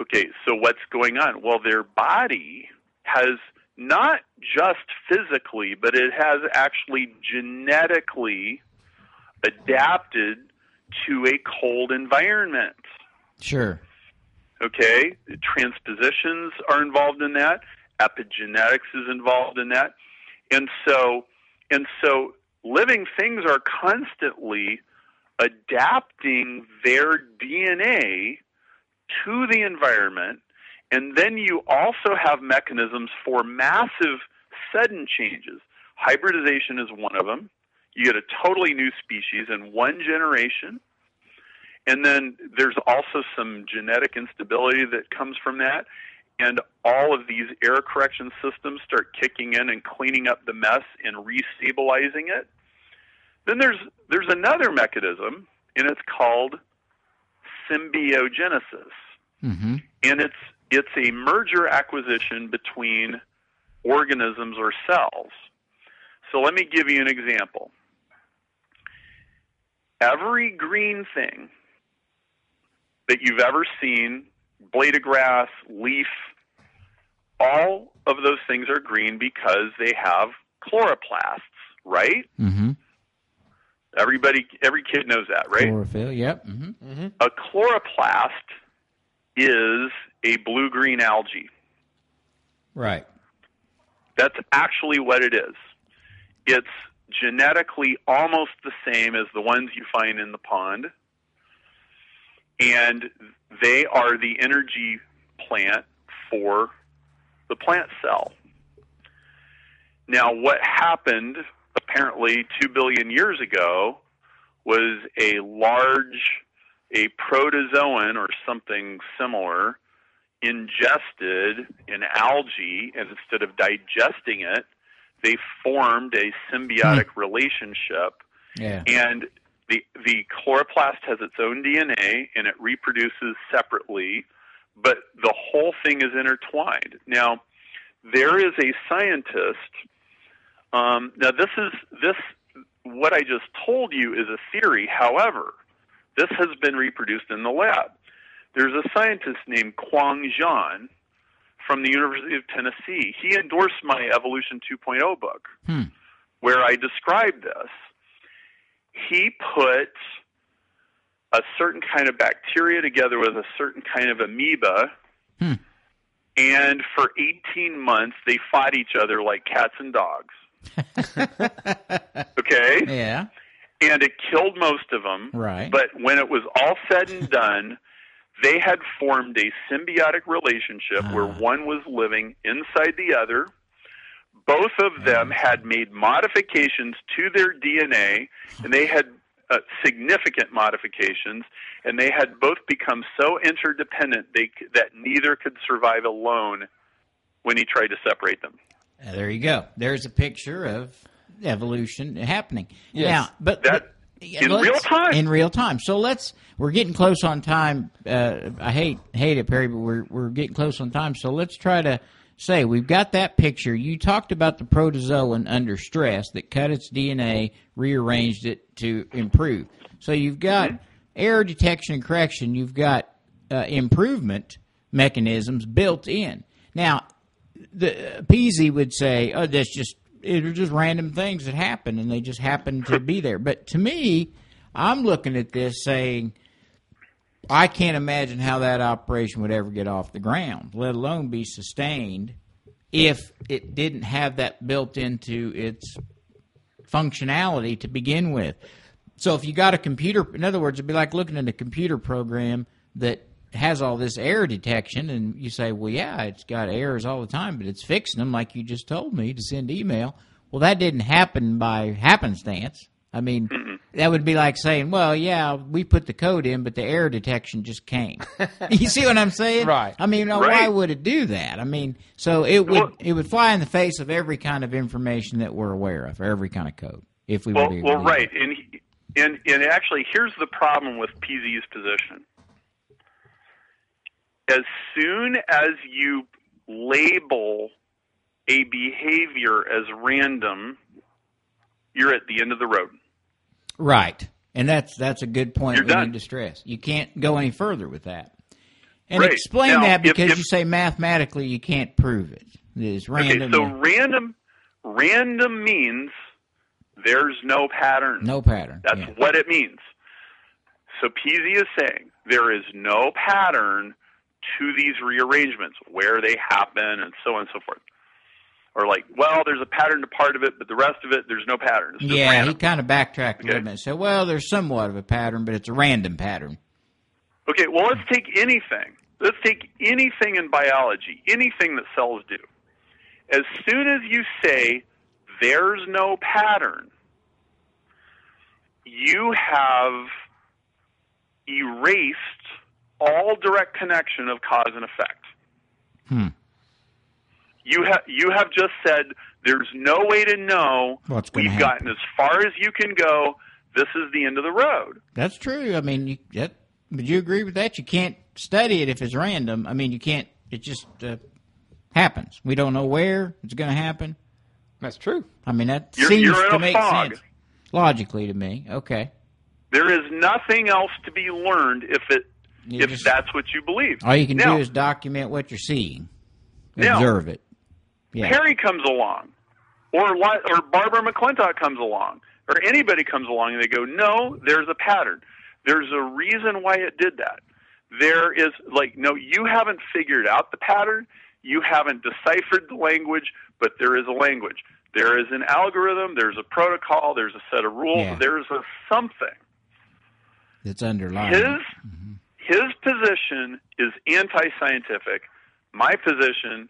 Okay, so what's going on? Well, their body has not just physically, but it has actually genetically adapted to a cold environment. Sure. Okay, transpositions are involved in that. Epigenetics is involved in that, and so and so living things are constantly adapting their DNA to the environment, and then you also have mechanisms for massive sudden changes. Hybridization is one of them. You get a totally new species in one generation. And then there's also some genetic instability that comes from that. And all of these error correction systems start kicking in and cleaning up the mess and restabilizing it. Then there's there's another mechanism, and it's called symbiogenesis, Mm-hmm. and it's it's a merger acquisition between organisms or cells. So let me give you an example. Every green thing that you've ever seen, blade of grass, leaf, all of those things are green because they have chloroplasts, right? Mm-hmm. Everybody, every kid knows that, right? Chlorophyll. Yep. Mm-hmm. A chloroplast is a blue-green algae. Right. That's actually what it is. It's genetically almost the same as the ones you find in the pond, and they are the energy plant for the plant cell. Now, what happened apparently two billion years ago was a large, a protozoan or something similar ingested an algae, and instead of digesting it, they formed a symbiotic hmm. relationship. Yeah. And the the chloroplast has its own DNA, and it reproduces separately, but the whole thing is intertwined. Now, there is a scientist. Um, now, this is this what I just told you is a theory. However, this has been reproduced in the lab. There's a scientist named Kwang Jeon from the University of Tennessee. He endorsed my Evolution 2.0 book, Hmm. where I described this. He put a certain kind of bacteria together with a certain kind of amoeba, Hmm. and for 18 months they fought each other like cats and dogs. Okay? Yeah. and it killed most of them. Right. But when it was all said and done, they had formed a symbiotic relationship where Ah. one was living inside the other. Both of them had made modifications to their DNA, and they had uh, significant modifications, and they had both become so interdependent they, that neither could survive alone when he tried to separate them. Uh, there you go. There's a picture of evolution happening. Yes. Now, but, That- but- in real time. In real time. So let's. We're getting close on time. Uh, I hate hate it, Perry, but we're we're getting close on time. So let's try to say we've got that picture. You talked about the protozoan under stress that cut its DNA, rearranged it to improve. So you've got Mm-hmm. error detection and correction. You've got uh, improvement mechanisms built in. Now, the uh, PZ would say, "Oh, that's just it are just random things that happen, and they just happen to be there." But to me, I'm looking at this saying, I can't imagine how that operation would ever get off the ground, let alone be sustained, if it didn't have that built into its functionality to begin with. So if you got a computer, in other words, it'd be like looking at a computer program that has all this error detection, and you say, well, yeah, it's got errors all the time, but it's fixing them like you just told me to send email. Well, that didn't happen by happenstance. I mean, that would be like saying, well, yeah, we put the code in, but the error detection just came. you see what I'm saying? Right. I mean, now, why Right. would it do that? I mean, so it would Well- it would fly in the face of every kind of information that we're aware of, every kind of code, if we Well, were to well, right, and and and actually, here's the problem with PZ's position. As soon as you label a behavior as random, you're at the end of the road. Right. And that's that's a good point You're we done. need to stress. You can't go any further with that. And Right. explain Now, that because if- you say mathematically you can't prove it. It's random. Okay, so random random means there's no pattern. no pattern. That's yeah. what it means. So PZ is saying there is no pattern to these rearrangements, where they happen, and so on and so forth. Or like, well, there's a pattern to part of it, but the rest of it, there's no pattern. Yeah, he kind of backtracked a little bit and said, well, there's somewhat of a pattern, but it's a random pattern. Okay, well, let's take anything. Let's take anything in biology, anything that cells do, as soon as you say there's no pattern, you have erased all direct connection of cause and effect. Hmm. You have you have just said there's no way to know. What's gonna We've happen. gotten as far as you can go. This is the end of the road. That's true. I mean, you, that, would you agree with that? You can't study it if it's random. I mean, you can't. It just uh, happens. We don't know where it's going to happen. That's true. I mean, that You're- seems you're to make fog. sense logically to me. Okay. There is nothing else to be learned if it You if just- that's what you believe. All you can now, do is document what you're seeing, Now- observe it. Yeah. Perry comes along, or or Barbara McClintock comes along, or anybody comes along, and they go, "No, there's a pattern. There's a reason why it did that. There is like, no, you haven't figured out the pattern. You haven't deciphered the language, but there is a language. There is an algorithm. There's a protocol. There's a set of rules. Yeah. There's a something." That's underlying. His mm-hmm. His position is anti-scientific. My position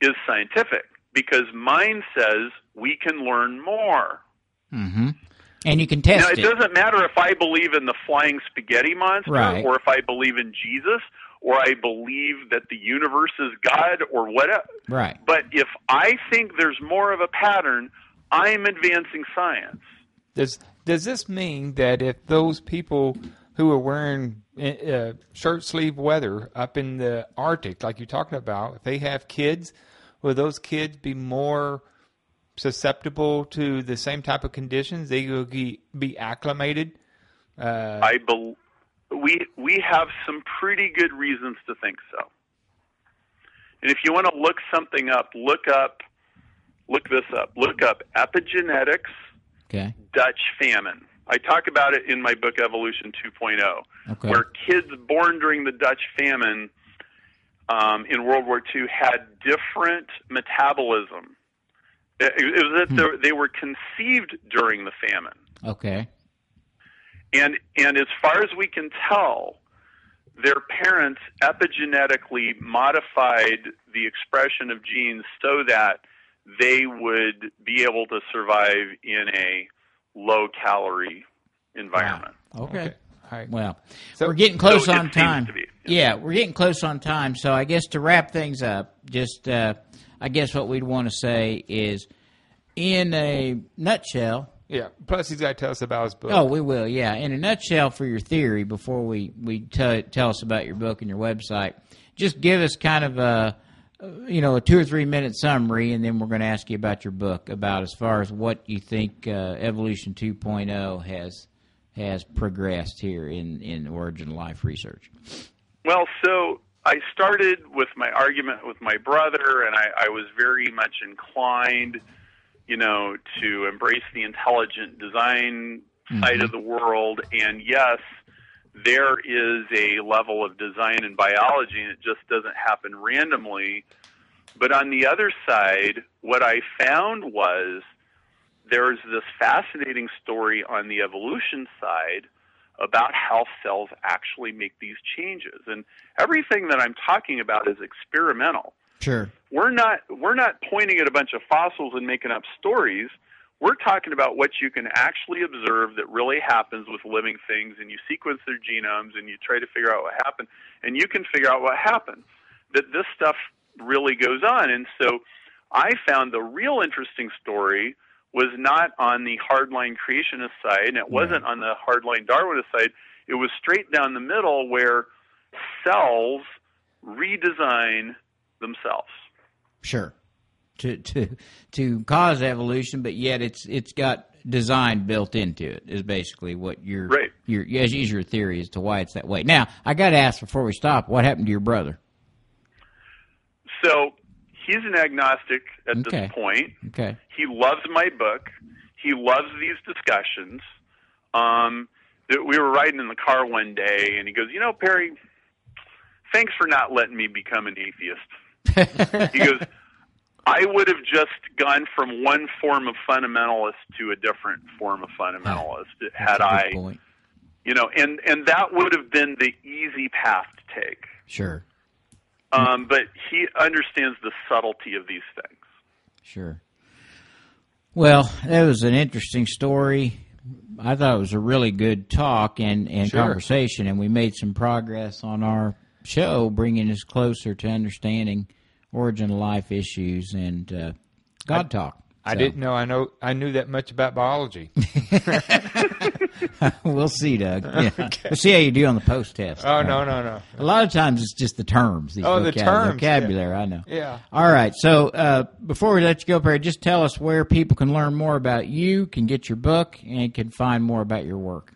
is scientific because mine says we can learn more. hmm And you can Now test it it. doesn't matter if I believe in the flying spaghetti monster Right. or if I believe in Jesus or I believe that the universe is God or whatever. Right. But if I think there's more of a pattern, I'm advancing science. Does does this mean that if those people who are wearing uh, shirt sleeve weather up in the Arctic, like you're talking about, if they have kids, will those kids be more susceptible to the same type of conditions? They will be, be acclimated. Uh, I bel we we have some pretty good reasons to think so. And if you want to look something up, look up look this up. Look up epigenetics Okay. Dutch famine. I talk about it in my book Evolution 2.0, Okay. where kids born during the Dutch famine um, in World War II had different metabolism. It, it was that they- they were conceived during the famine. Okay. And and as far as we can tell, their parents epigenetically modified the expression of genes so that they would be able to survive in a low calorie environment. Okay. okay. All right. Well, So- we're getting close So on time. to be, yeah, we're getting close on time. So I guess to wrap things up, just uh, I guess what we'd want to say is, in a nutshell. Yeah. Plus, he's got to tell us about his book. Oh, we will. Yeah, in a nutshell, for your theory, before we we t- tell us about your book and your website, just give us kind of a you know a two or three minute summary, and then we're going to ask you about your book about as far as what you think uh, Evolution 2.0 has has progressed here in in origin life research. Well, so I started with my argument with my brother, and I, I was very much inclined, you know, to embrace the intelligent design side of the world. And yes, there is a level of design in biology, and it just doesn't happen randomly. But on the other side, what I found was there's this fascinating story on the evolution side about how cells actually make these changes. And everything that I'm talking about is experimental. Sure. We're not we're not pointing at a bunch of fossils and making up stories. We're talking about what you can actually observe that really happens with living things and you sequence their genomes and you try to figure out what happened and you can figure out what happened. That this stuff really goes on. And so I found the real interesting story was not on the hardline creationist side, and it wasn't on the hardline Darwinist side. It was straight down the middle where cells redesign themselves. Sure. To to to cause evolution, but yet it's it's got design built into it. Is basically what your Right. your as is your theory as to why it's that way. Now, I got to ask before we stop, what happened to your brother? So he's an agnostic at Okay. this point. Okay. He loves my book. He loves these discussions. Um, that we were riding in the car one day, and he goes, "You know, Perry, thanks for not letting me become an atheist." he goes, "I would have just gone from one form of fundamentalist to a different form of fundamentalist That's had I, point. you know, and and that would have been the easy path to take." Sure. Um, but he understands the subtlety of these things. Sure. Well, that was an interesting story. I thought it was a really good talk and, and Sure. conversation, and we made some progress on our show, bringing us closer to understanding origin of life issues and uh, God talk. I So, didn't know I know I knew that much about biology. we'll see, Doug. Yeah. We'll see how you do on the post test. oh no no no. A lot of times it's just the terms. These Oh, the terms, vocabulary. I know. Yeah. All right. So uh, before we let you go, Perry, just tell us where people can learn more about you, can get your book, and can find more about your work.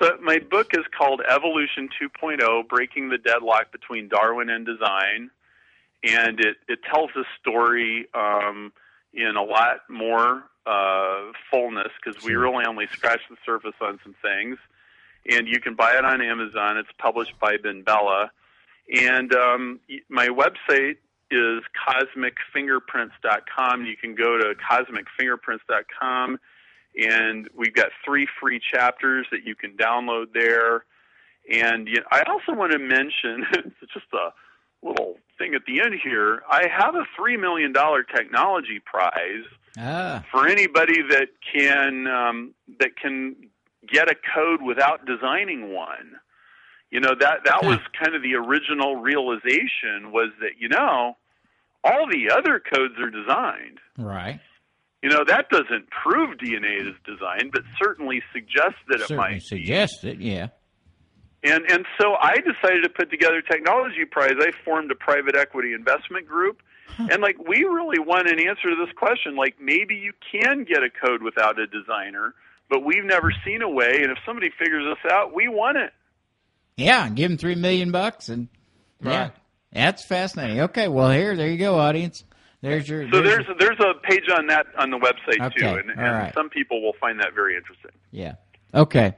So my book is called Evolution 2.0: Breaking the Deadlock Between Darwin and Design, and it it tells the story um, in a lot more uh, fullness because we really only scratched the surface on some things. And you can buy it on Amazon. It's published by BenBella, and um, my website is cosmicfingerprints.com. You can go to cosmicfingerprints.com and we've got three free chapters that you can download there. And you know, I also want to mention, it's just a little thing at the end here. I have a three million dollar technology prize Ah, for anybody that can um, that can get a code without designing one. You know that that was kind of the original realization was that you know all the other codes are designed. right. You know, that doesn't prove DNA is designed, but certainly suggests that it Certainly might. suggest it. Yeah. And and so I decided to put together Technology Prize. I formed a private equity investment group. And like we really want an answer to this question. Like maybe you can get a code without a designer, but we've never seen a way and if somebody figures this out, we want it. Yeah. Give him three million bucks, and yeah, Right. that's fascinating. Okay. Well, here, there you go, audience. There's your. So there's there's there's a page on that on the website too, and, and right. some people will find that very interesting. Yeah. Okay.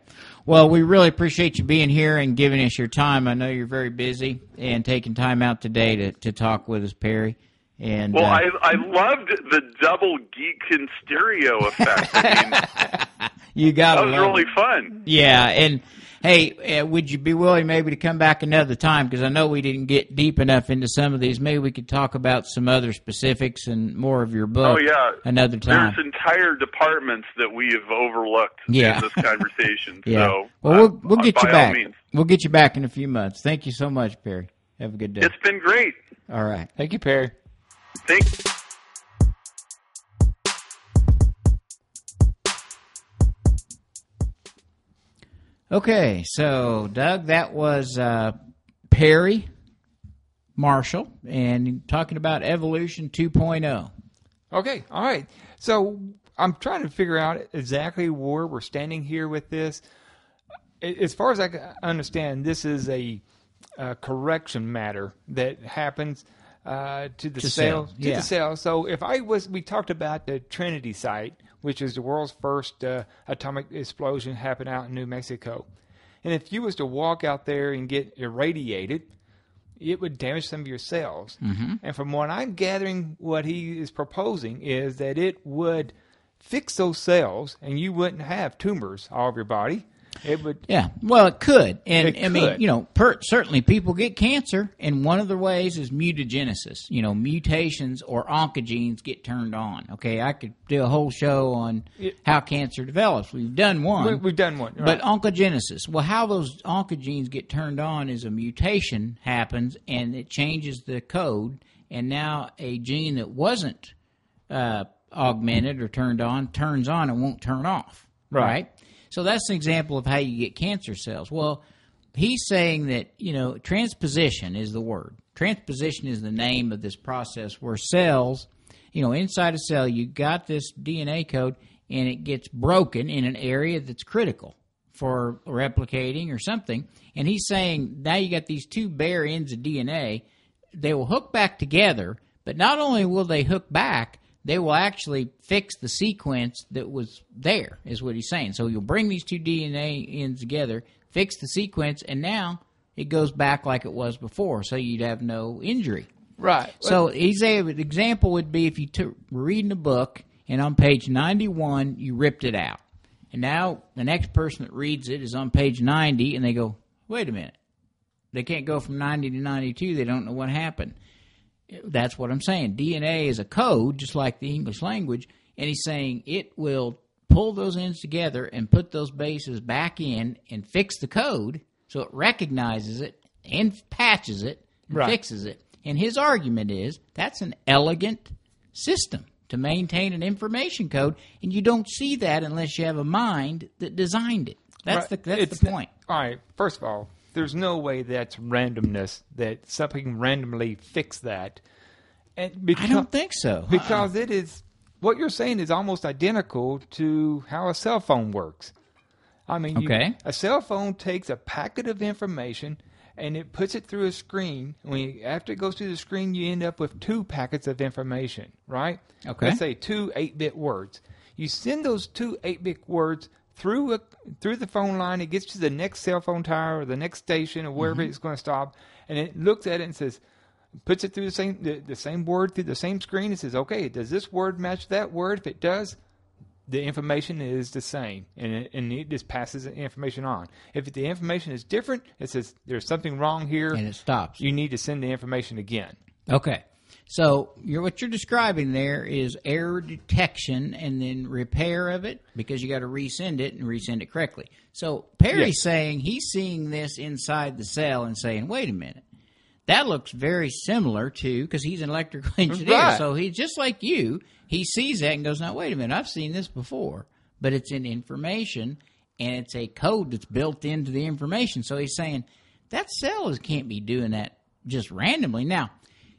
Well, we really appreciate you being here and giving us your time. I know you're very busy and taking time out today to, to talk with us, Perry. And Well, uh, I I loved the double geek and stereo effect. I mean, you got that was really fun. Yeah, and hey, uh, would you be willing maybe to come back another time? Because I know we didn't get deep enough into some of these. Maybe we could talk about some other specifics and more of your book. Oh yeah, another time. There's entire departments that we have overlooked Yeah. in this conversation. yeah. So, well, uh, we'll we'll get you back. means. We'll get you back in a few months. Thank you so much, Perry. Have a good day. It's been great. All right. Thank you, Perry. Thank. Okay, so Doug, that was uh, Perry Marshall, and talking about evolution oh. 2.0. Okay, all right. So I'm trying to figure out exactly where we're standing here with this. As far as I understand, this is a, uh correction matter that happens uh, to the To cell. cells, To yeah. the cell. So if I was, we talked about the Trinity site, which is the world's first uh, atomic explosion happened out in New Mexico. And if you was to walk out there and get irradiated, it would damage some of your cells. Mm-hmm. And from what I'm gathering, what he is proposing is that it would fix those cells, and you wouldn't have tumors all over your body. It would. Yeah, well, it could, and It I mean, you know, per, certainly people get cancer, and one of the ways is mutagenesis. You know, mutations or oncogenes get turned on. Okay, I could do a whole show on how cancer develops. We've done one, We, we've done one, But oncogenesis, well, how those oncogenes get turned on is a mutation happens and it changes the code, and now a gene that wasn't uh, augmented or turned on turns on and won't turn off. Right. So that's an example of how you get cancer cells. Well, he's saying that you know transposition is the word. Transposition is the name of this process where cells, you know, inside a cell, you got this DNA code and it gets broken in an area that's critical for replicating or something. And he's saying now you got these two bare ends of DNA, they will hook back together, but not only will they hook back, they will actually fix the sequence that was there, is what he's saying. So you'll bring these two DNA ends together, fix the sequence, and now it goes back like it was before, so you'd have no injury. right. So he's a, an example would be if you took were reading a book and on page ninety one you ripped it out, and now the next person that reads it is on page ninety, and they go, "Wait a minute, they can't go from ninety to ninety two. They don't know what happened." That's what I'm saying. DNA is a code, just like the English language, and he's saying it will pull those ends together and put those bases back in and fix the code so it recognizes it and patches it and Right. fixes it. And his argument is that's an elegant system to maintain an information code, and you don't see that unless you have a mind that designed it. That's Right. the that's It's the point. All right. First of all, there's no way that's randomness that something randomly fixed that. And I because, don't think so. because it is what you're saying is almost identical to how a cell phone works. I mean, you- Okay. a cell phone takes a packet of information and it puts it through a screen. When you, after it goes through the screen, you end up with two packets of information, right? Okay. Let's say two eight-bit words. You send those two eight-bit words through a, through the phone line. It gets to the next cell phone tower or the next station or wherever Mm-hmm. it's going to stop, and it looks at it and says, puts it through the same the, the same word through the same screen. It says, okay, does this word match that word? If it does, the information is the same, and it, and it just passes the information on. If the information is different, it says there's something wrong here. and it stops. you need to send the information again. Okay. So you're, what you're describing there is error detection and then repair of it because you got to resend it and resend it correctly. So Perry's Yes. saying he's seeing this inside the cell and saying, "Wait a minute, that looks very similar to because he's an electrical engineer. Right. So he's just like you. He sees that and goes, "Now wait a minute, I've seen this before, but it's in information and it's a code that's built into the information." So he's saying that cell is, can't be doing that just randomly. Now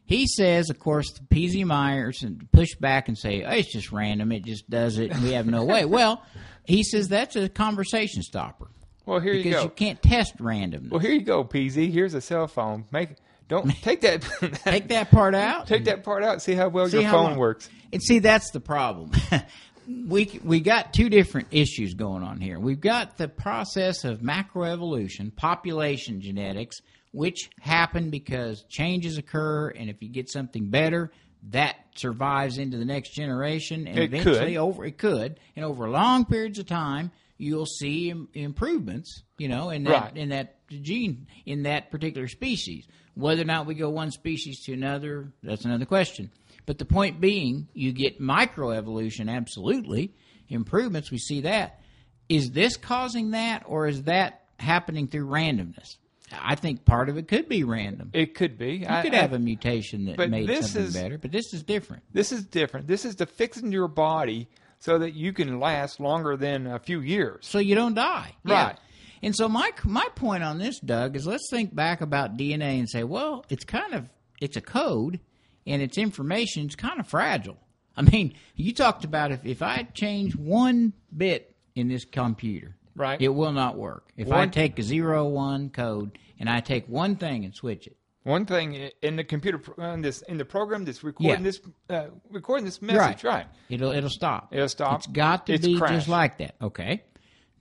he says, of course, the PZ Myers and push back and say, oh, "It's just random. It just does it, and we have no way." well, he says that's a conversation stopper Well, here you because go. you can't test randomness. well, here you go, PZ. Here's a cell phone. Make don't take that Take that part out. take that part out. See how well See your how phone long- works. And see, that's the problem. we we got two different issues going on here. We've got the process of macroevolution, population genetics, which happen because changes occur, and if you get something better, that survives into the next generation, and It eventually could. over it could, and over long periods of time, you'll see Im- improvements. You know, in that Right. in that gene in that particular species. Whether or not we go one species to another, that's another question. But the point being, you get microevolution, absolutely. Improvements, we see that. Is this causing that, or is that happening through randomness? I think part of it could be random. It could be. You could have a mutation that but made this something is- better, but this is different. This is different. This is to fixing your body so that you can last longer than a few years. so you don't die. Yeah. Right. And so my my point on this, Doug, is let's think back about DNA and say, well, it's kind of it's a code and its information is kind of fragile. I mean, you talked about if if I change one bit in this computer, Right. it will not work. If I take a zero one code and I take one thing and switch it, One thing in the computer in this in the program that's recording Yeah. this uh, recording this message, right? It'll it'll stop. It'll stop. It's got to It's be crashed. just like that. Okay.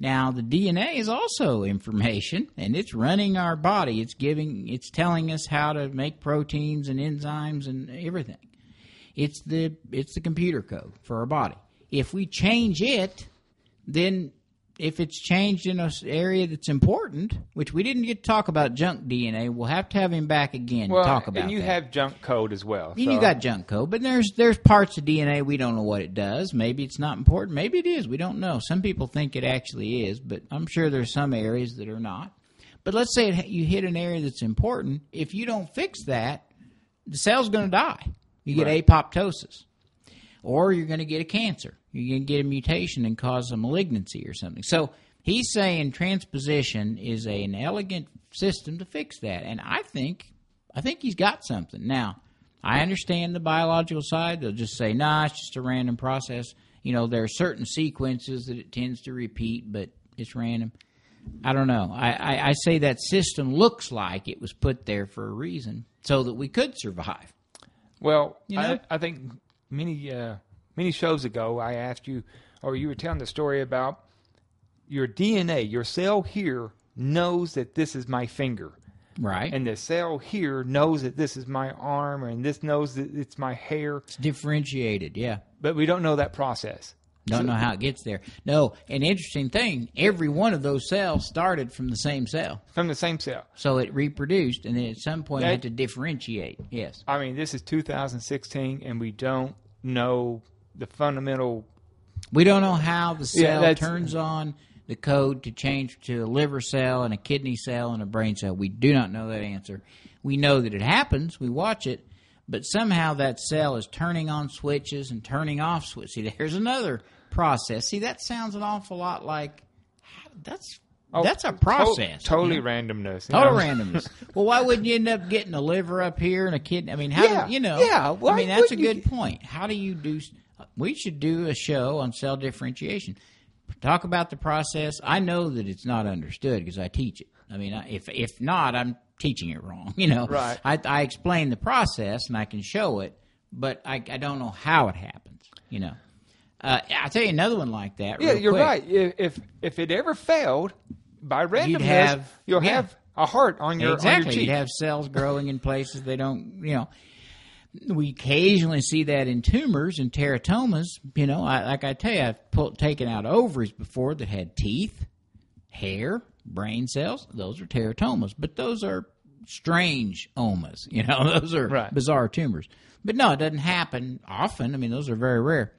Now the DNA is also information, and it's running our body. It's giving, it's telling us how to make proteins and enzymes and everything. It's the it's the computer code for our body. If we change it, then if it's changed in an area that's important, which we didn't get to talk about junk DNA, we'll have to have him back again Well, to talk about and you that. have junk code as well. So- you got junk code, but there's there's parts of DNA we don't know what it does. Maybe it's not important. Maybe it is. We don't know. Some people think it actually is, but I'm sure there's some areas that are not. But let's say it, you hit an area that's important. If you don't fix that, the cell's going to die. You get Right. apoptosis, or you're going to get a cancer. You're going to get a mutation and cause a malignancy or something. So he's saying transposition is a, an elegant system to fix that, and I think I think he's got something. Now, I understand the biological side. They'll just say, "Nah, it's just a random process." You know, there are certain sequences that it tends to repeat, but it's random. I don't know. I, I, I say that system looks like it was put there for a reason, so that we could survive. Well, You know? I, I think many uh, many shows ago, I asked you, or you were telling the story about your DNA. Your cell here knows that this is my finger, Right. and the cell here knows that this is my arm, and this knows that it's my hair. it's differentiated, yeah. But we don't know that process. Don't know how it gets there. No, an interesting thing, every one of those cells started from the same cell. From the same cell. So it reproduced and then at some point That- had to differentiate. Yes. I mean, this is 2016, and we don't know the fundamental. We don't know how the Yeah, cell that's- turns on the code to change to a liver cell and a kidney cell and a brain cell. We do not know that answer. We know that it happens. We watch it, but somehow that cell is turning on switches and turning off switches. See, there's another process. See, that sounds an awful lot like that's Oh, that's a to- process. totally you know? randomness. Total know? randomness. Well, why wouldn't you end up getting a liver up here and a kidney? I mean, how Yeah, do, you know? yeah, I mean, that's a wouldn't you good point. How do you do? We should do a show on cell differentiation. Talk about the process. I know that it's not understood because I teach it. I mean, if if not, I'm teaching it wrong. You know, Right. I, I explain the process and I can show it, but I, I don't know how it happens. You know, uh, I'll tell you another one like that. Yeah, you're quick. right. If, if it ever failed by randomness, have- you'll yeah. have a heart on your exactly. on your cheek. You'd have cells growing in places they don't, you know. We occasionally see that in tumors and teratomas. You know, I, like I tell you, I've pulled, taken out ovaries before that had teeth, hair, brain cells. Those are teratomas, but those are strange omas. You know, those are Right. bizarre tumors. But no, it doesn't happen often. I mean, those are very rare.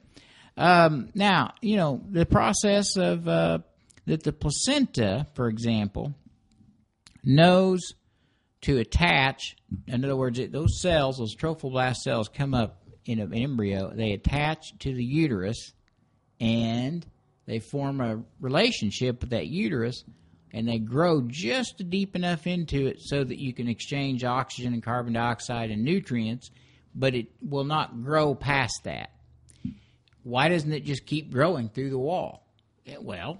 Um, now, you know, the process of uh, that the placenta, for example, knows to attach. In other words, it, those cells, those trophoblast cells, come up in an embryo. They attach to the uterus, and they form a relationship with that uterus, and they grow just deep enough into it so that you can exchange oxygen and carbon dioxide and nutrients, but it will not grow past that. Why doesn't it just keep growing through the wall? Well,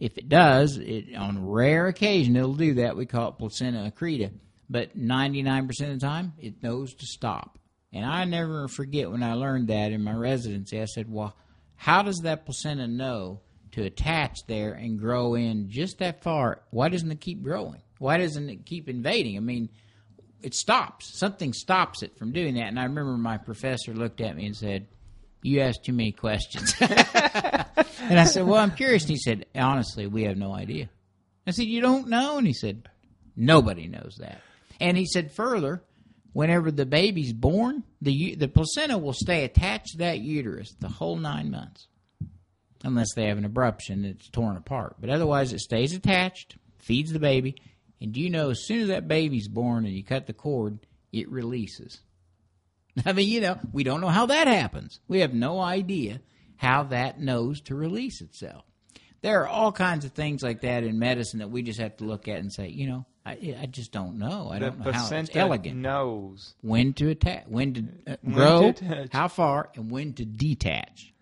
if it does, it on rare occasion it'll do that. We call it placenta accreta. But 99% of the time, it knows to stop. And I never forget when I learned that in my residency. I said, "Well, how does that placenta know to attach there and grow in just that far? Why doesn't it keep growing? Why doesn't it keep invading? I mean, it stops. Something stops it from doing that." And I remember my professor looked at me and said, "You ask too many questions." And I said, Well, I'm curious. And he said, Honestly, we have no idea. I said, You don't know? And he said, Nobody knows that. And he said further, whenever the baby's born, the the placenta will stay attached to that uterus the whole nine months, unless they have an abruption it's torn apart. But otherwise, it stays attached, feeds the baby, and do you know as soon as that baby's born and you cut the cord, it releases. I mean, you know, we don't know how that happens. We have no idea how that knows to release itself. There are all kinds of things like that in medicine that we just have to look at and say, you know, I, I just don't know. I the don't know how it's elegant. knows. When to attach, when to uh, When grow, to how far, and when to detach.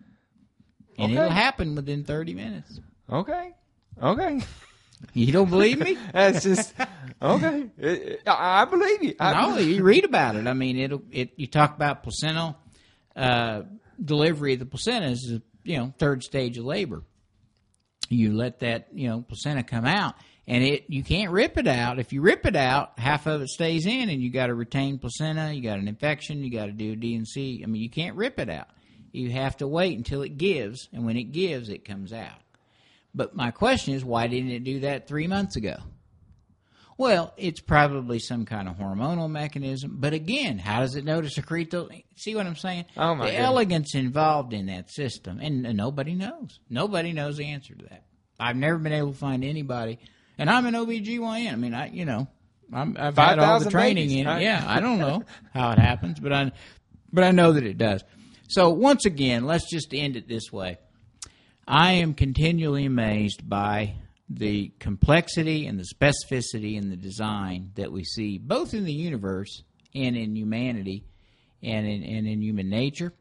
And Okay. it'll happen within 30 minutes. Okay, okay. You don't believe me? That's just okay. It- it- I believe you. I no, you read about it. I mean, it'll. It you talk about placental uh, delivery of the placenta is you know third stage of labor. You let that you know placenta come out, and it you can't rip it out. If you rip it out, half of it stays in, and you got to retain placenta. You got an infection. You got to do a D&C. I mean, you can't rip it out. You have to wait until it gives, and when it gives, it comes out. But my question is, why didn't it do that three months ago? Well, it's probably some kind of hormonal mechanism. But again, how does it know to secrete those? See what I'm saying? Oh, my The goodness. elegance involved in that system, and, and nobody knows. Nobody knows the answer to that. I've never been able to find anybody. And I'm an OBGYN. I mean, I you know, I'm, I've had all the training babies, in it. Yeah, I don't know how it happens, but I, but I know that it does. So once again, let's just end it this way. I am continually amazed by the complexity and the specificity and the design that we see both in the universe and in humanity and in, and in human nature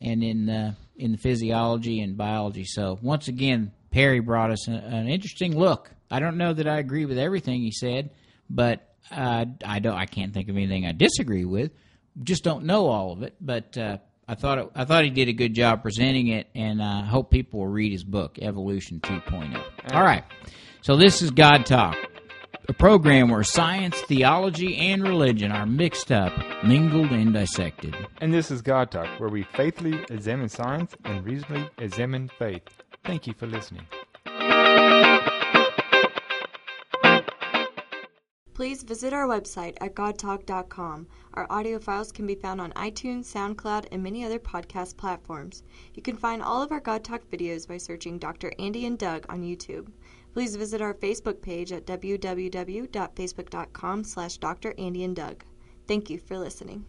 and in uh, in the physiology and biology. So once again, Perry brought us a, an interesting look. I don't know that I agree with everything he said, but uh, I don't. I can't think of anything I disagree with. Just don't know all of it. But uh, I thought it, I thought he did a good job presenting it, and I hope people will read his book, Evolution 2.0. All right. So this is God Talk. a program where science, theology, and religion are mixed up, mingled, and dissected. And this is God Talk, where we faithfully examine science and reasonably examine faith. Thank you for listening. Please visit our website at godtalk.com. Our audio files can be found on iTunes, SoundCloud, and many other podcast platforms. You can find all of our God Talk videos by searching Dr. Andy and Doug on YouTube. Please visit our Facebook page at www.facebook.com slash Dr. Andy and Doug. Thank you for listening.